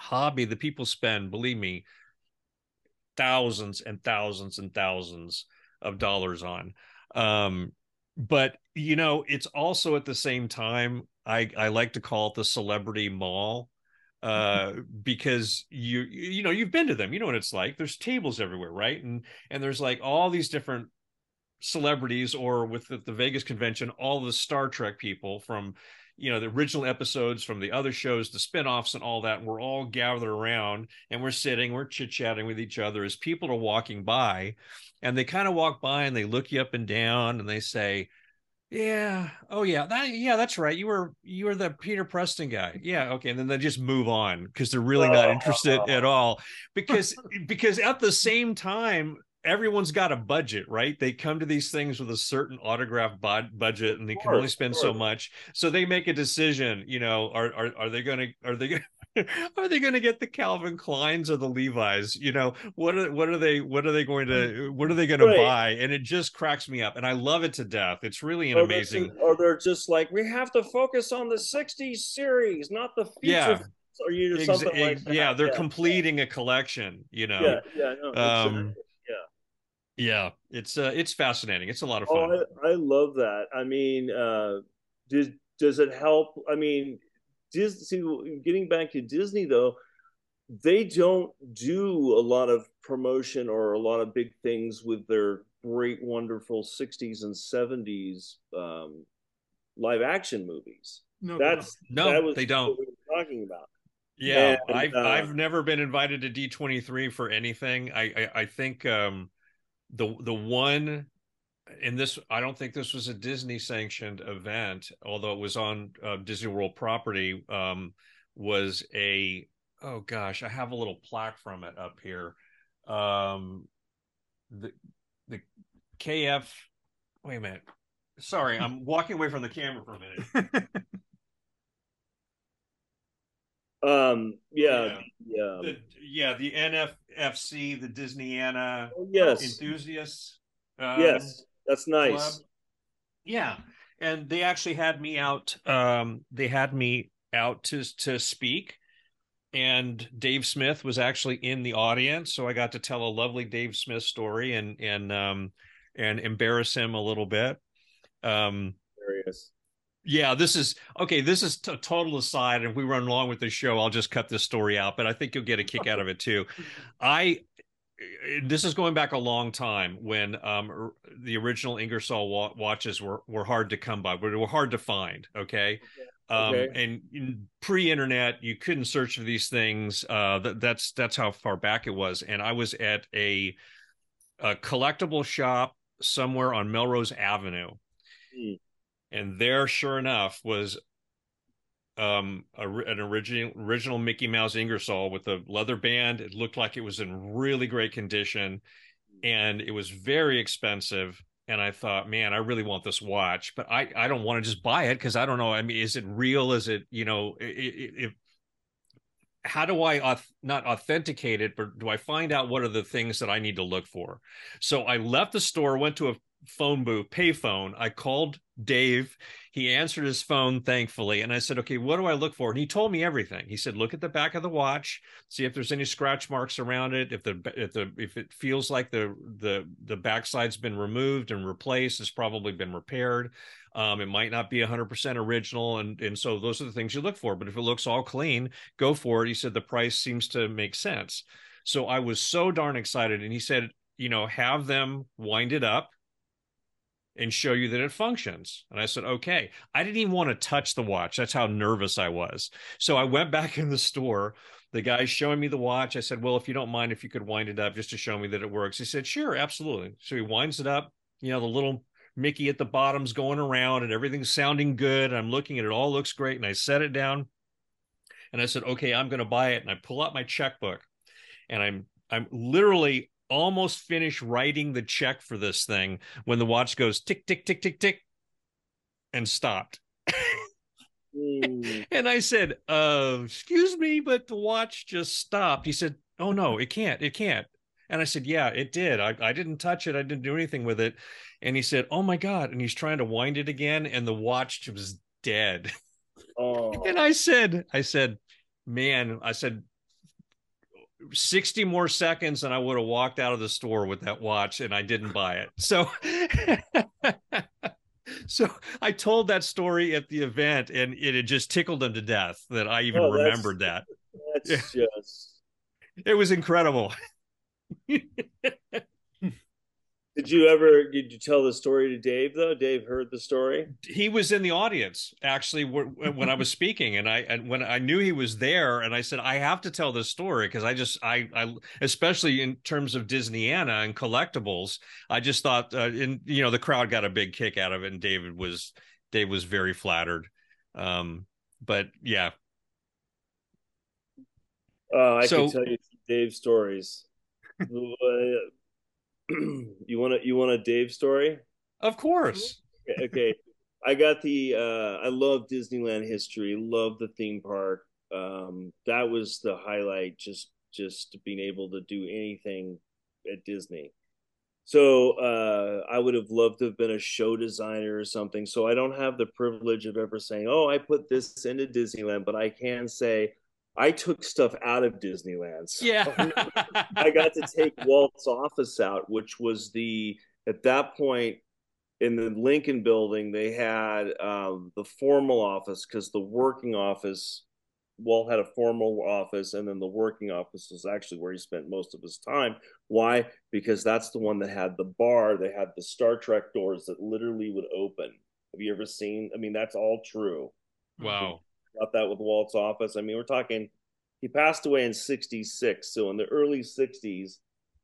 hobby that people spend believe me thousands and thousands and thousands of dollars on. Um but you know it's also at the same time i i like to call it the celebrity mall uh because you you know you've been to them you know what it's like. There's tables everywhere right? And and there's like all these different celebrities or with the, the Vegas convention all the Star Trek people from you know the original episodes from the other shows the spin-offs and all that we're all gathered around and we're sitting we're chit-chatting with each other as people are walking by. And they kind of walk by and they look you up and down and they say yeah. Oh yeah. That yeah, that's right. You were you were the Peter Preston guy. Yeah, okay. And then they just move on because they're really not interested at all. Because because at the same time, everyone's got a budget, right? They come to these things with a certain autograph budget and they can only spend so much. So they make a decision, you know, are are are they gonna are they gonna are they going to get the Calvin Kleins or the Levi's? You know, what are what are they what are they going to what are they going Right. to buy? And it just cracks me up, and I love it to death. It's really an Or they're amazing. just- or they're just like, we have to focus on the '60s series, not the future. Yeah. films," Or you Ex- something like ex- that. yeah, they're yeah. completing a collection. You know. Yeah, yeah, no, Um, exactly. Yeah, it's uh, it's fascinating. It's a lot of Oh, fun. I, I love that. I mean, uh, does does it help? I mean, Disney. See, getting back to Disney though, they don't do a lot of promotion or a lot of big things with their great, wonderful '60s and '70s um, live action movies. No, That's No, that was they don't. What we were talking about. Yeah, And, I've uh, I've never been invited to D twenty three for anything. I, I I think um the the one and this I don't think this was a Disney sanctioned event, although it was on uh, Disney World property. Um, was a oh gosh, I have a little plaque from it up here. Um, the the KF. Wait a minute. Sorry, I'm walking away from the camera for a minute. Um, yeah, yeah. the, yeah, the NFFC, the Disneyana Oh, yes, enthusiasts. um, yes, that's nice. club. Yeah, and they actually had me out. Um, they had me out to to speak, and Dave Smith was actually in the audience, so I got to tell a lovely Dave Smith story and and um and embarrass him a little bit. Um, Hilarious. yeah, this is okay. This is a total aside, and if we run along with the show, I'll just cut this story out. But I think you'll get a kick out of it too. I this is going back a long time when um the original Ingersoll wa- watches were were hard to come by, but they were hard to find. Okay. Um, Okay. and in pre-internet, you couldn't search for these things. Uh, that, that's that's how far back it was. And I was at a, a collectible shop somewhere on Melrose Avenue, Hmm. and there, sure enough, was um a, an original original Mickey Mouse Ingersoll with a leather band. It looked like it was in really great condition, and it was very expensive. And I thought, man, I really want this watch, but I I don't want to just buy it because I don't know. I mean, is it real? Is it you know if how do I auth- not authenticate it, but do I find out what are the things that I need to look for? So I left the store, went to a phone booth, payphone. I called Dave. He answered his phone, thankfully, and I said, "Okay, what do I look for?" And he told me everything. He said, "Look at the back of the watch, see if there's any scratch marks around it. If the if the if it feels like the the the backside's been removed and replaced, it's probably been repaired." Um, it might not be 100% original, and and so those are the things you look for. But if it looks all clean, go for it. He said the price seems to make sense. So I was so darn excited. And he said, you know, have them wind it up and show you that it functions. And I said, okay. I didn't even want to touch the watch. That's how nervous I was. So I went back in the store. The guy's showing me the watch. I said, well, if you don't mind, if you could wind it up just to show me that it works. He said, sure, absolutely. So he winds it up. You know, the little Mickey at the bottom's going around and everything's sounding good. I'm looking at it, all looks great. And I set it down and I said, okay, I'm going to buy it. And I pull out my checkbook and I'm, I'm literally almost finished writing the check for this thing when the watch goes tick, tick, tick, tick, tick and stopped. And I said, uh, excuse me, but the watch just stopped. He said, oh no, it can't, it can't. And I said, yeah, it did. I, I didn't touch it. I didn't do anything with it. And he said, oh my God. And he's trying to wind it again. And the watch was dead. Oh, And I said, I said, man, I said, 60 more seconds and I would have walked out of the store with that watch and I didn't buy it. So so I told that story at the event and it had just tickled him to death that I even Oh, remembered that. that's just. It was incredible. Did you ever? Did you tell the story to Dave though? Dave heard the story. He was in the audience actually when I was speaking and I and when I knew he was there and I said I have to tell this story because I just I I especially in terms of Disneyana and collectibles I just thought uh, in you know the crowd got a big kick out of it and David was Dave was very flattered um but yeah Oh, I So- can tell you Dave stories. you want to? You want a Dave story? of course Okay, okay. I got the. uh I love Disneyland history. Love the theme park. Um, that was the highlight. Just just being able to do anything at Disney. So uh, I would have loved to have been a show designer or something. So I don't have the privilege of ever saying, "Oh, I put this into Disneyland," but I can say I took stuff out of Disneyland. So yeah, I got to take Walt's office out, which was the at that point in the Lincoln building, they had um, the formal office because the working office, Walt had a formal office, and then the working office was actually where he spent most of his time. Why? Because that's the one that had the bar. They had the Star Trek doors that literally would open. Have you ever seen? I mean, that's all true. Wow. About that with Walt's office. I mean, we're talking. He passed away in '66, so in the early '60s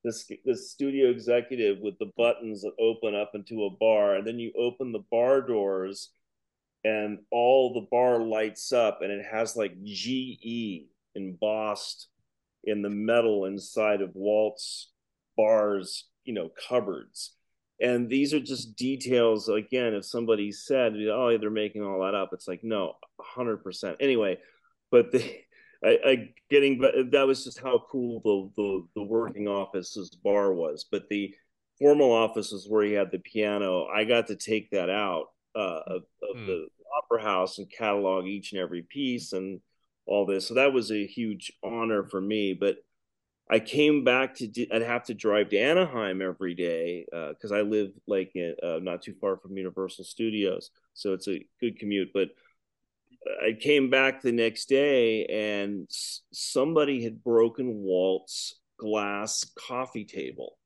this this studio executive with the buttons that open up into a bar, and then you open the bar doors, and all the bar lights up, and it has like GE embossed in the metal inside of Walt's bars, you know, cupboards. And these are just details. Again, if somebody said, "Oh, they're making all that up," it's like, no, hundred percent. Anyway, but the I, I getting but that was just how cool the, the the working office's bar was. But the formal office was where he had the piano. I got to take that out uh, of, of mm. the opera house and catalog each and every piece and all this. So that was a huge honor for me. But I came back to I'd have to drive to Anaheim every day because uh, I live like in, uh, not too far from Universal Studios, so it's a good commute. But I came back the next day and somebody had broken Walt's glass coffee table.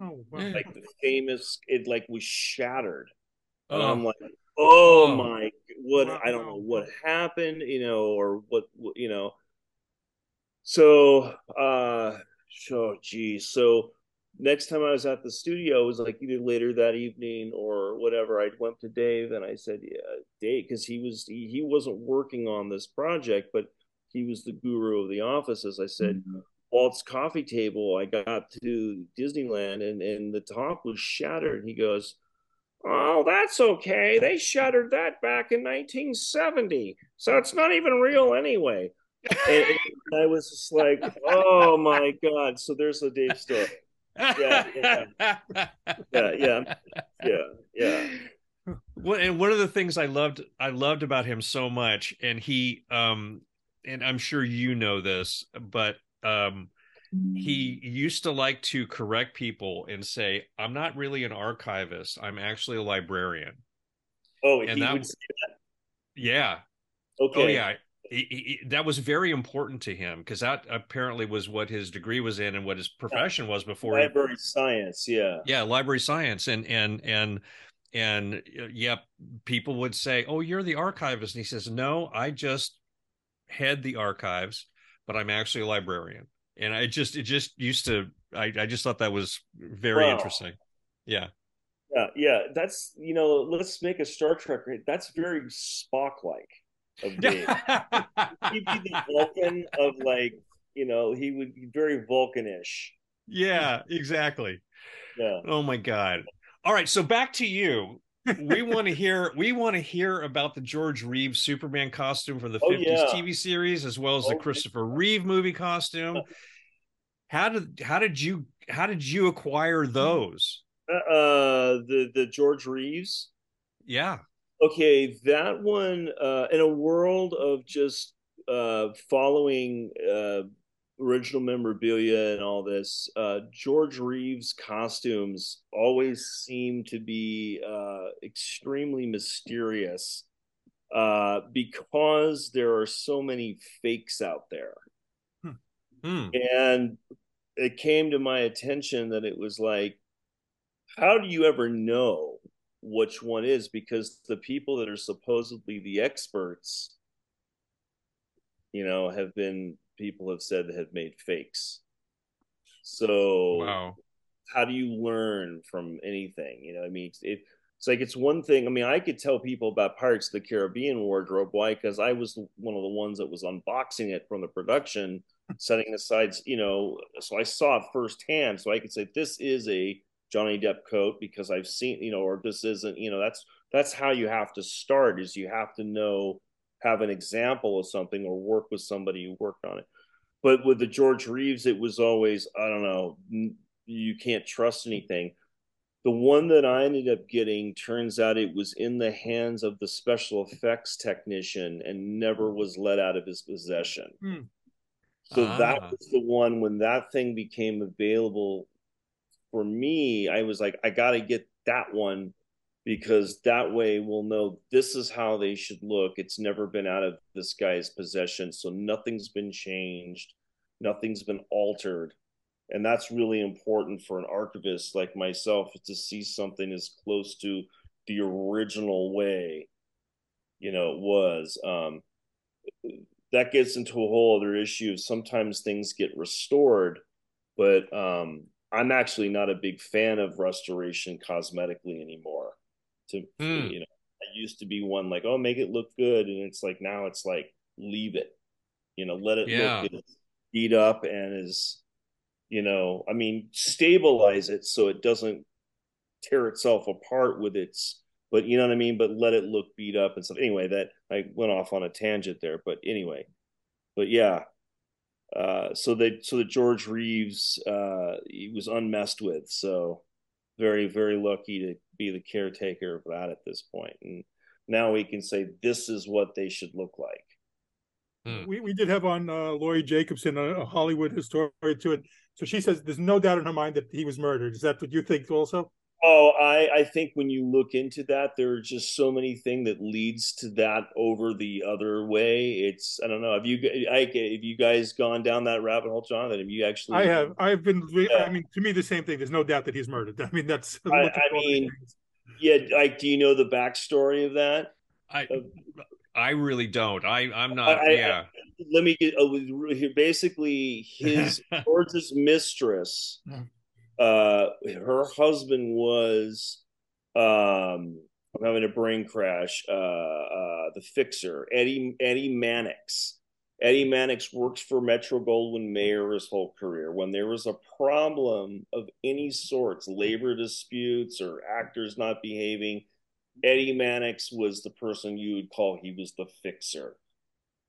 Oh, wow. like the famous, it like was shattered. Oh. And I'm like, oh, Oh. my, what, Wow. I don't know what happened, you know, or what, what you know. So, uh, so, geez. So, next time I was at the studio, it was like either later that evening or whatever. I went to Dave and I said, "Yeah, Dave," because he was he, he wasn't working on this project, but he was the guru of the office. As I said, Walt's coffee table. I got to Disneyland and and the top was shattered. He goes. Oh, that's okay. They shattered that back in 1970. So it's not even real anyway. And I was just like, oh my God. So there's the Dave story. Yeah, yeah. Yeah, yeah, yeah, yeah. Well, and one of the things I loved I loved about him so much, and he um and I'm sure you know this, but um he used to like to correct people and say, I'm not really an archivist, I'm actually a librarian. Oh, And he that- would say Yeah. Okay. Oh yeah. He, he, he- that was very important to him because that apparently was what his degree was in and what his profession was before he Library science, yeah. yeah library science and and and and uh, yeah people would say oh you're the archivist and he says no i just head the archives but i'm actually a librarian and i just it just used to i, I just thought that was very Wow. interesting yeah Yeah, yeah. That's you know, let's make a Star Trek. That's very Spock like of. He'd be the Vulcan of like, you know, he would be very Vulcanish. yeah exactly Yeah. oh my god all right so back to you we want to hear we want to hear about the George Reeves Superman costume from the Oh, 50s yeah. TV series as well as the Oh, Christopher Reeve movie costume. How did how did you how did you acquire those? Uh, the the George Reeves. Yeah. Okay, that one. Uh, in a world of just uh, following uh, original memorabilia and all this, uh, George Reeves costumes always seem to be uh, extremely mysterious uh, because there are so many fakes out there. Hmm. And it came to my attention that it was like, how do you ever know which one is? Because the people that are supposedly the experts, you know, have been people have said that have made fakes. So Wow. how do you learn from anything? You know, I mean, it, it's like it's one thing. I mean, I could tell people about Pirates of the Caribbean wardrobe. Why? Because I was one of the ones that was unboxing it from the production, setting aside, you know, so I saw it firsthand. So I could say this is a Johnny Depp coat because I've seen, you know, or this isn't, you know, that's that's how you have to start. Is you have to know have an example of something or work with somebody who worked on it. But with the George Reeves, it was always I don't know, you can't trust anything. The one that I ended up getting turns out it was in the hands of the special effects technician and never was let out of his possession. Hmm. So ah. that was the one when that thing became available for me. I was like, I got to get that one because that way we'll know this is how they should look. It's never been out of this guy's possession. So nothing's been changed, nothing's been altered and that's really important for an archivist like myself to see something as close to the original way you know it was um, that gets into a whole other issue sometimes things get restored but um, i'm actually not a big fan of restoration cosmetically anymore. To mm. you know i used to be one like oh make it look good and it's like now it's like leave it. You know let it yeah. look beat up and is you know i mean stabilize it so it doesn't tear itself apart with its but you know what i mean? But let it look beat up and stuff. Anyway that i went off on a tangent there but anyway. But yeah uh, so that so that george reeves uh, he was unmessed with so very very lucky to be the caretaker of that at this point and now we can say this is what they should look like Hmm. We we did have on uh, Lori Jacobson, a, a, Hollywood historian, too, and so she says there's no doubt in her mind that he was murdered. Is that what you think also? Oh, I I think when you look into that, there are just so many things that leads to that over the other way. It's I don't know. Have you I, have you guys gone down that rabbit hole, Jonathan? Have you actually? I have. I've been. Yeah. I mean, to me, the same thing. There's no doubt that he's murdered. I mean, that's. I, I mean, yeah. Like, do you know the backstory of that? I I really don't. I I'm not. I, yeah. I, let me get uh, basically his George's mistress. Uh, her husband was um I'm having a brain crash. Uh, uh, the fixer, Eddie Eddie Mannix. Eddie Mannix works for Metro Goldwyn Mayer his whole career. When there was a problem of any sorts, labor disputes or actors not behaving, Eddie Mannix was the person you would call he was the fixer.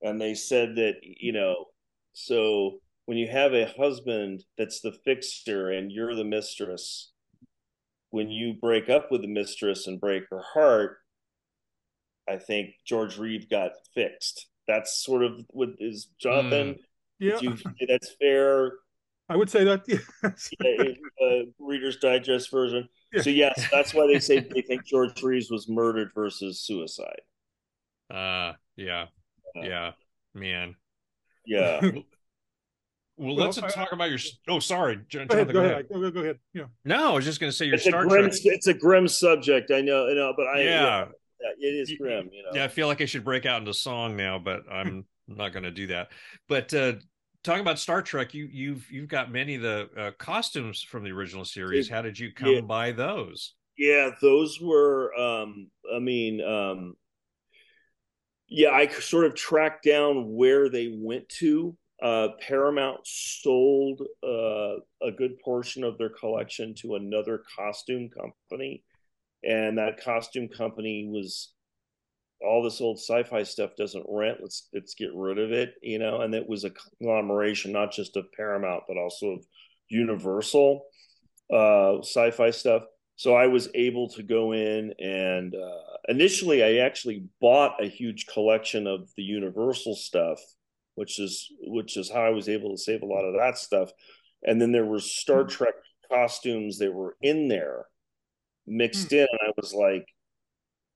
And they said that, you know, so when you have a husband that's the fixer and you're the mistress, when you break up with the mistress and break her heart, I think George Reeve got fixed. That's sort of what is Jonathan. Mm. Yeah, you, that's fair. I would say that. Yes. uh, Reader's Digest version. So yes, that's why they say they think George Reeves was murdered versus suicide. Uh yeah. Yeah. Man. Yeah. Well, let's well, talk about your. Oh, sorry, John, go, ahead, go, go ahead. Go, go, ahead. Yeah. No, I was just going to say your it's Star a grim, Trek. It's a grim subject. I know, I know, but I yeah, yeah, it is grim. You know. Yeah, I feel like I should break out into song now, but I'm not going to do that. But uh, talking about Star Trek, you you've you've got many of the uh, costumes from the original series. How did you come yeah. by those? Yeah, those were. Um, I mean, um, yeah, I sort of tracked down where they went to. Uh, Paramount sold uh, a good portion of their collection to another costume company, and that costume company was all this old sci-fi stuff doesn't rent. Let's let's get rid of it, you know. And it was a conglomeration, not just of Paramount, but also of Universal uh, sci-fi stuff. So I was able to go in and uh, initially I actually bought a huge collection of the Universal stuff, which is which is how I was able to save a lot of that stuff. And then there were Star hmm. Trek costumes that were in there mixed mm. in, and I was like,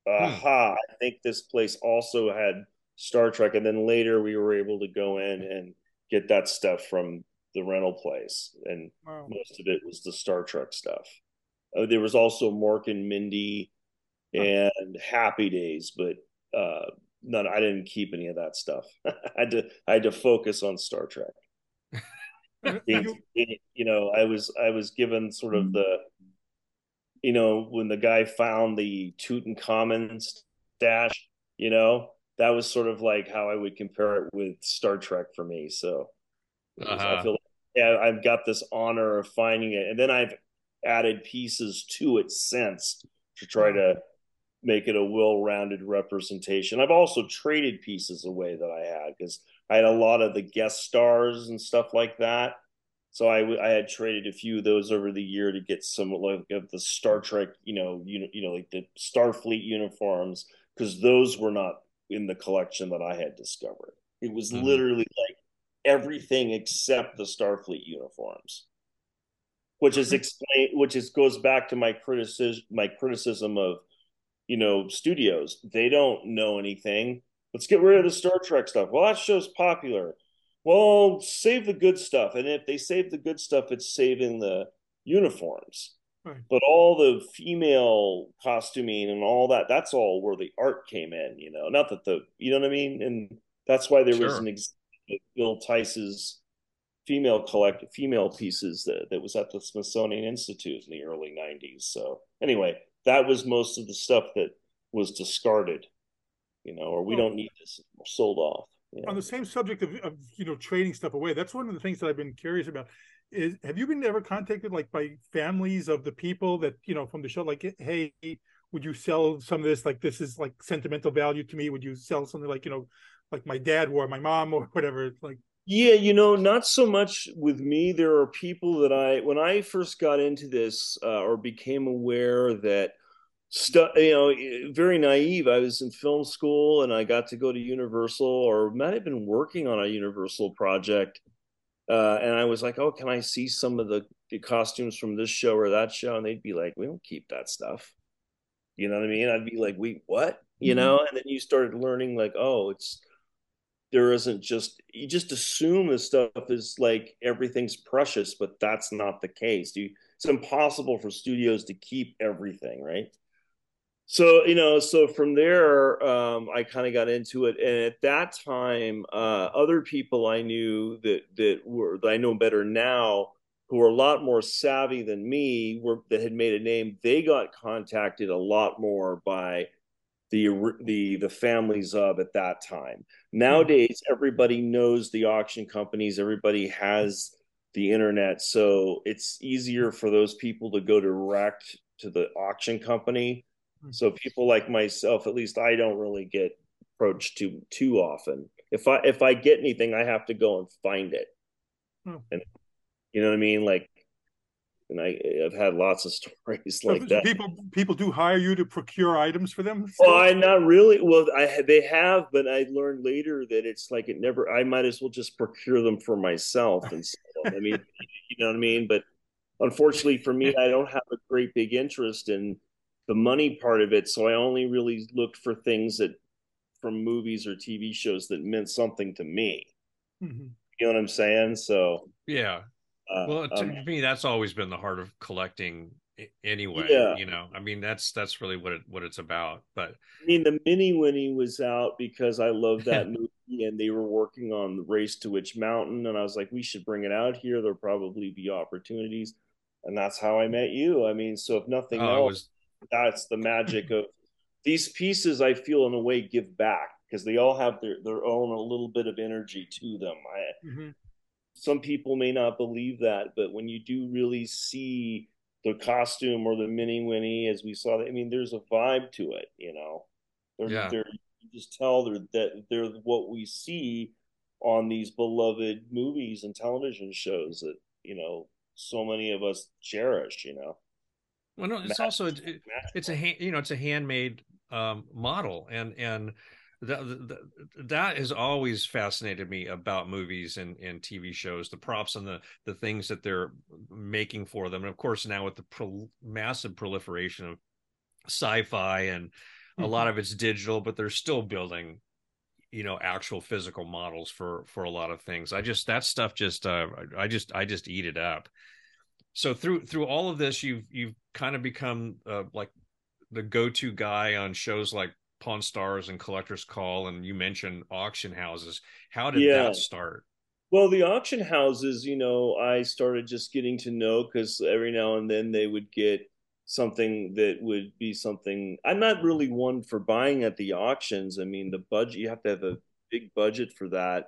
Hmm. aha, I think this place also had Star Trek. And then later we were able to go in and get that stuff from the rental place. And wow. most of it was the Star Trek stuff. Uh, there was also Mork and Mindy and. Happy Days, but uh, none. I didn't keep any of that stuff. I had to. I had to focus on Star Trek. you know, I was I was given sort of the you know, when the guy found the Tutankhamun stash, you know, that was sort of like how I would compare it with Star Trek for me. So uh-huh. I feel like, yeah, I've got this honor of finding it. And then I've added pieces to it since to try to make it a well-rounded representation. I've also traded pieces away that I had because I had a lot of the guest stars and stuff like that. So I, I had traded a few of those over the year to get some like of the Star Trek, you know, you, you know, like the Starfleet uniforms because those were not in the collection that I had discovered. It was mm-hmm. literally like everything except the Starfleet uniforms, which is mm-hmm. explain, which is goes back to my criticism, my criticism of, you know, studios. They don't know anything. Let's get rid of the Star Trek stuff. Well, that show's popular. Well, save the good stuff, and if they save the good stuff, it's saving the uniforms. Right. But all the female costuming and all that, that's all where the art came in, you know. Not that the, you know what I mean? And that's why there sure. was an example of Bill Theiss's female collect female pieces that, that was at the Smithsonian Institute in the early 90s. So anyway, that was most of the stuff that was discarded, you know, or we well, don't need this sold off. On the same subject of, of, you know, trading stuff away, that's one of the things that I've been curious about is have you been ever contacted like by families of the people that you know from the show like hey would you sell some of this like this is like sentimental value to me would you sell something like you know like my dad wore, my mom or whatever like yeah you know not so much with me there are people that i when i first got into this uh, or became aware that stuff you know very naive i was in film school and i got to go to universal or might have been working on a universal project uh, and I was like, "Oh, can I see some of the, the, costumes from this show or that show?" And they'd be like, "We don't keep that stuff." You know what I mean? I'd be like, "Wait, what?" You mm-hmm. know? And then you started learning, like, "Oh, it's there isn't just you just assume this stuff is like everything's precious, but that's not the case. You, it's impossible for studios to keep everything, right? so you know so from there um, i kind of got into it and at that time uh, other people i knew that that were that i know better now who were a lot more savvy than me were that had made a name they got contacted a lot more by the the the families of at that time nowadays everybody knows the auction companies everybody has the internet so it's easier for those people to go direct to the auction company Hmm. So people like myself, at least I don't really get approached too too often. If I if I get anything, I have to go and find it. Hmm. And you know what I mean? Like and I I've had lots of stories like so that. People people do hire you to procure items for them. Well, I not really. Well, I they have, but I learned later that it's like it never. I might as well just procure them for myself and I mean, you know what I mean. But unfortunately for me, I don't have a great big interest in the money part of it. So I only really looked for things that from movies or TV shows that meant something to me. Mm-hmm. You know what I'm saying? So yeah. Uh, well, to um, me, that's always been the heart of collecting anyway yeah. you know i mean that's that's really what it what it's about but i mean the mini winnie was out because i love that movie and they were working on the race to witch mountain and i was like we should bring it out here there'll probably be opportunities and that's how i met you i mean so if nothing oh, else was, that's the magic of these pieces i feel in a way give back because they all have their, their own a little bit of energy to them I, mm-hmm. Some people may not believe that but when you do really see the costume or the mini winnie as we saw i mean there's a vibe to it you know? They're, yeah. they're you just tell they're that they're what we see on these beloved movies and television shows that you know so many of us cherish you know? Well, no, it's also it, it's a you know it's a handmade um, model, and and that, that that has always fascinated me about movies and, and TV shows, the props and the the things that they're making for them, and of course now with the pro- massive proliferation of sci-fi and mm-hmm. a lot of it's digital, but they're still building you know actual physical models for for a lot of things. I just that stuff just uh i just i just eat it up. So through through all of this you've you've kind of become uh, like the go-to guy on shows like pawn stars and collectors call and you mentioned auction houses. How did yeah. that start? Well the auction houses you know i started just getting to know because every now and then they would get something that would be something i'm not really one for buying at the auctions. I mean the budget you have to have a big budget for that.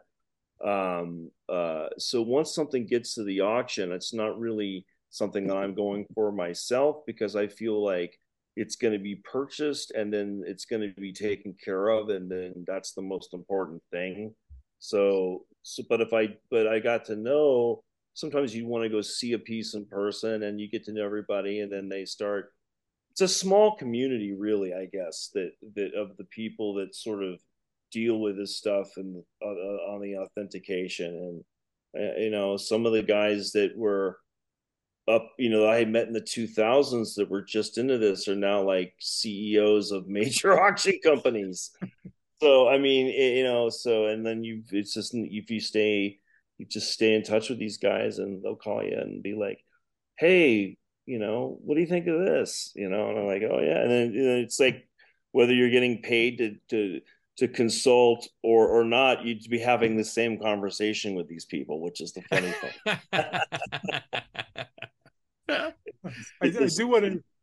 Um, uh, so once something gets to the auction it's not really something that I'm going for myself because I feel like it's going to be purchased and then it's going to be taken care of and then that's the most important thing. So so but if i but i got to know sometimes you want to go see a piece in person and you get to know everybody and then they start it's a small community really i guess that that of the people that sort of deal with this stuff and uh, uh on the authentication and uh, you know some of the guys that were up, you know, I met in the 2000s that were just into this are now like CEOs of major auction companies. so, I mean, it, you know, so, and then you, it's just, if you stay, you just stay in touch with these guys and they'll call you and be like, hey, you know, what do you think of this? You know, and I'm like, oh, yeah. And then it's like whether you're getting paid to, to, to consult or or not, you'd be having the same conversation with these people, which is the funny thing. I, I, do want to.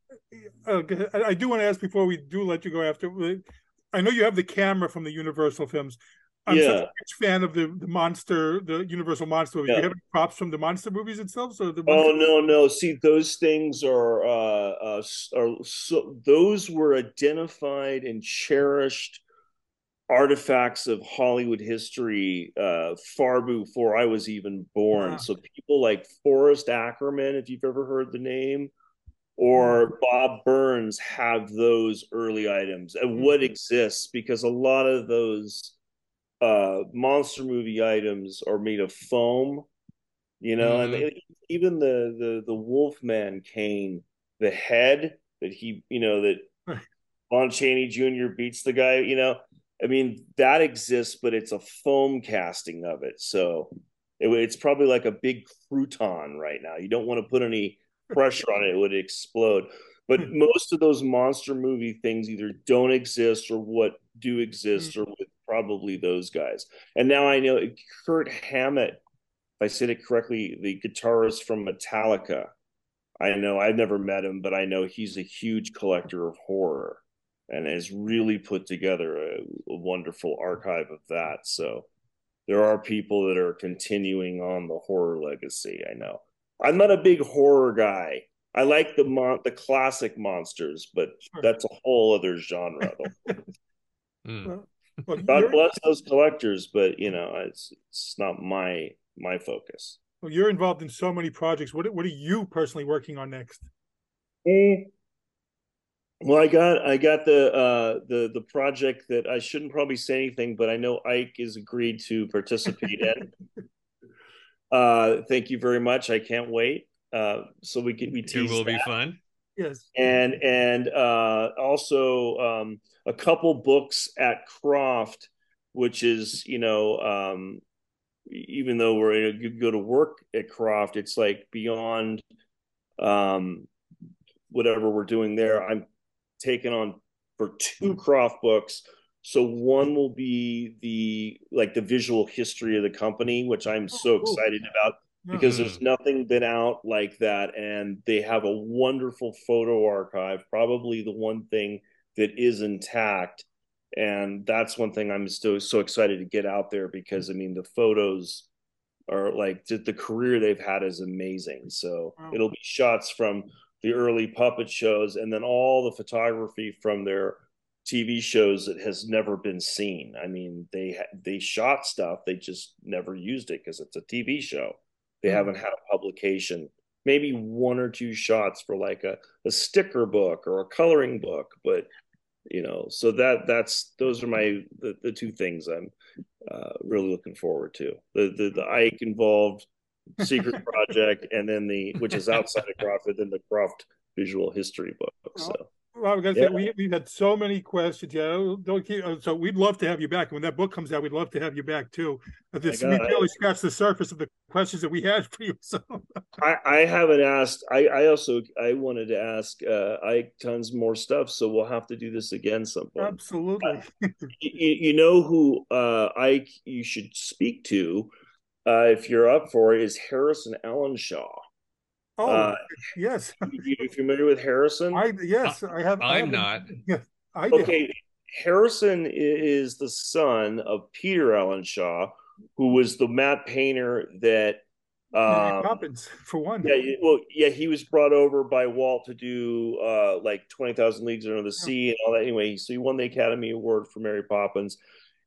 Uh, I do want to ask before we do let you go. After I know you have the camera from the Universal films. I'm yeah. such a huge fan of the, the monster, the Universal monster movies. Yeah. Do you have props from the monster movies itself? So the oh no, no. See, those things are uh, uh, are so those were identified and cherished artifacts of Hollywood history uh, far before I was even born. Wow. So people like Forrest Ackerman, if you've ever heard the name, or. Bob Burns have those early items and mm-hmm. what exists because a lot of those uh, monster movie items are made of foam, you know, mm-hmm. and even the the the Wolfman cane, the head that he, you know, that Lon Chaney Jr. beats the guy, you know, I mean, that exists, but it's a foam casting of it. So it, it's probably like a big crouton right now. You don't want to put any pressure on it, it would explode. But hmm. most of those monster movie things either don't exist or what do exist mm. or with probably those guys. And now I know Kurt Hammett, if I said it correctly, the guitarist from Metallica. I know I've never met him, but I know he's a huge collector of horror and has really put together a, a, wonderful archive of that. So there are people that are continuing on the horror legacy. I know. I'm not a big horror guy. I like the mon- the classic monsters, but sure. that's a whole other genre. mm. well, God bless those collectors, but you know, it's it's not my my focus. Well, you're involved in so many projects. What what are you personally working on next? Mm. Well, I got I got the uh, the the project that I shouldn't probably say anything, but I know Ike is agreed to participate in. Uh, thank you very much. I can't wait. Uh, so we can we tease it will that. be fun. Yes, and and uh, also um, a couple books at Krofft, which is you know um, even though we're you go to work at Krofft, it's like beyond um, whatever we're doing there. I'm taken on for two Krofft books. So one will be the like the visual history of the company, which I'm oh, so excited about because there's mm-hmm. nothing been out like that, and they have a wonderful photo archive. Probably the one thing that is intact, and that's one thing I'm still so excited to get out there because I mean the photos are like the career they've had is amazing. So it'll be shots from the early puppet shows and then all the photography from their TV shows that has never been seen. I mean, they they shot stuff, they just never used it because it's a TV show. They mm-hmm. haven't had a publication. Maybe one or two shots for like a, a sticker book or a coloring book, but you know, so that that's those are my the, the two things I'm uh, really looking forward to. The the the Ike involved secret project, and then the which is outside of Krofft, and then the Krofft visual history book. So. Well, I was gonna yeah. we we've had so many questions. Yeah, don't keep. Uh, so we'd love to have you back. When that book comes out, we'd love to have you back too. This we really scratched the surface of the questions that we had for you. So I, I haven't asked. I, I also I wanted to ask uh, Ike tons more stuff. So we'll have to do this again sometime. Absolutely. Uh, you, you, know who uh, Ike you should speak to uh, if you're up for it, is Harrison Ellenshaw. Oh uh, yes, you familiar with Harrison? I yes, I have. I'm I not. Yeah, I okay. Harrison is the son of Peter Ellenshaw, who was the matte painter that Um, Poppins for one. Yeah, well, yeah, he was brought over by Walt to do uh, like Twenty Thousand Leagues Under the Sea and all that. Anyway, so he won the Academy Award for Mary Poppins.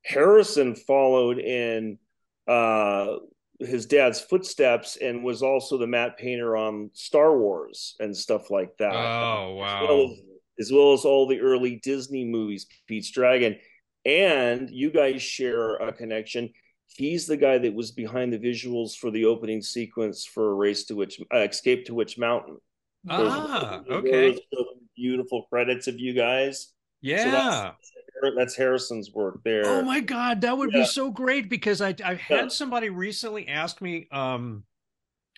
Harrison followed in uh, his dad's footsteps and was also the matte painter on Star Wars and stuff like that. Oh wow! As well as, as, well as all the early Disney movies, Pete's Dragon, and you guys share a connection he's the guy that was behind the visuals for the opening sequence for Race to Witch uh, Escape to Witch Mountain. Ah, okay. Beautiful credits of you guys. Yeah. So that's, Harrison's work there. Oh my god, that would yeah. be so great because I I had yeah. somebody recently ask me um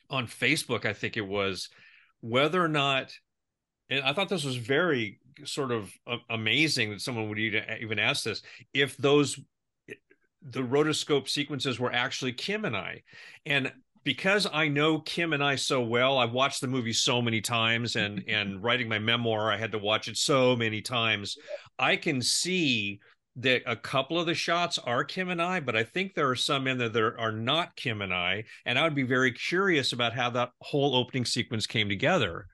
on Facebook, I think it was, whether or not and I thought this was very sort of uh, amazing that someone would even uh, ask this if those eh, the rotoscope sequences were actually Kim and I. And because I know Kim and I so well, I've watched the movie so many times and and writing my memoir, I had to watch it so many times. I can see that a couple of the shots are Kim and I, but I think there are some in there that are not Kim and I. And I would be very curious about how that whole opening sequence came together.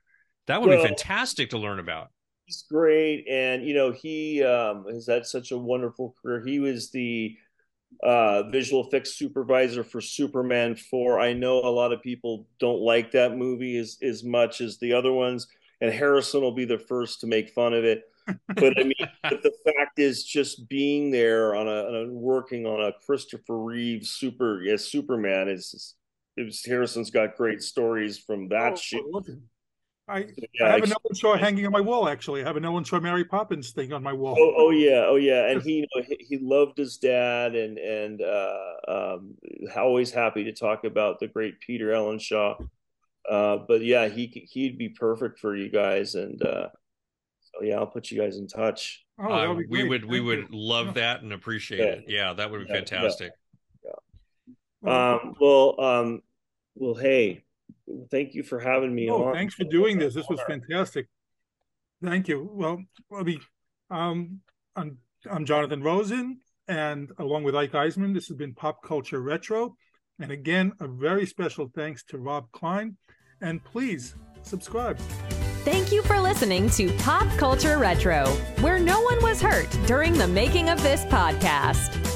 That would well, be fantastic to learn about. He's great. And, you know, he um, has had such a wonderful career. He was the uh, visual effects supervisor for Superman 4. I know a lot of people don't like that movie as, as much as the other ones, and Harrison will be the first to make fun of it. But I mean, but the fact is, just being there on a, on a, working on a Christopher Reeve super yes Superman is, is Harrison's got great stories from that oh, shit. I, yeah, I have an Ellenshaw hanging on my wall. Actually, I have an Ellenshaw Mary Poppins thing on my wall. Oh, oh yeah, oh yeah, and he you know, he loved his dad, and and uh, um, always happy to talk about the great Peter Ellenshaw. Uh, but yeah, he he'd be perfect for you guys, and uh, so yeah, I'll put you guys in touch. Oh, uh, we would we would love that and appreciate yeah. it. Yeah, that would be yeah, fantastic. Yeah. Um, well, um, well, hey, thank you for having me oh, on. Thanks for doing this. This was fantastic. Thank you. Well, I mean, um, I'm, I'm Jonathan Rosen, and along with Ike Eisenmann, this has been Pop Culture Retro. And again, a very special thanks to Rob Klein. And please subscribe. Thank you for listening to Pop Culture Retro, where no one was hurt during the making of this podcast.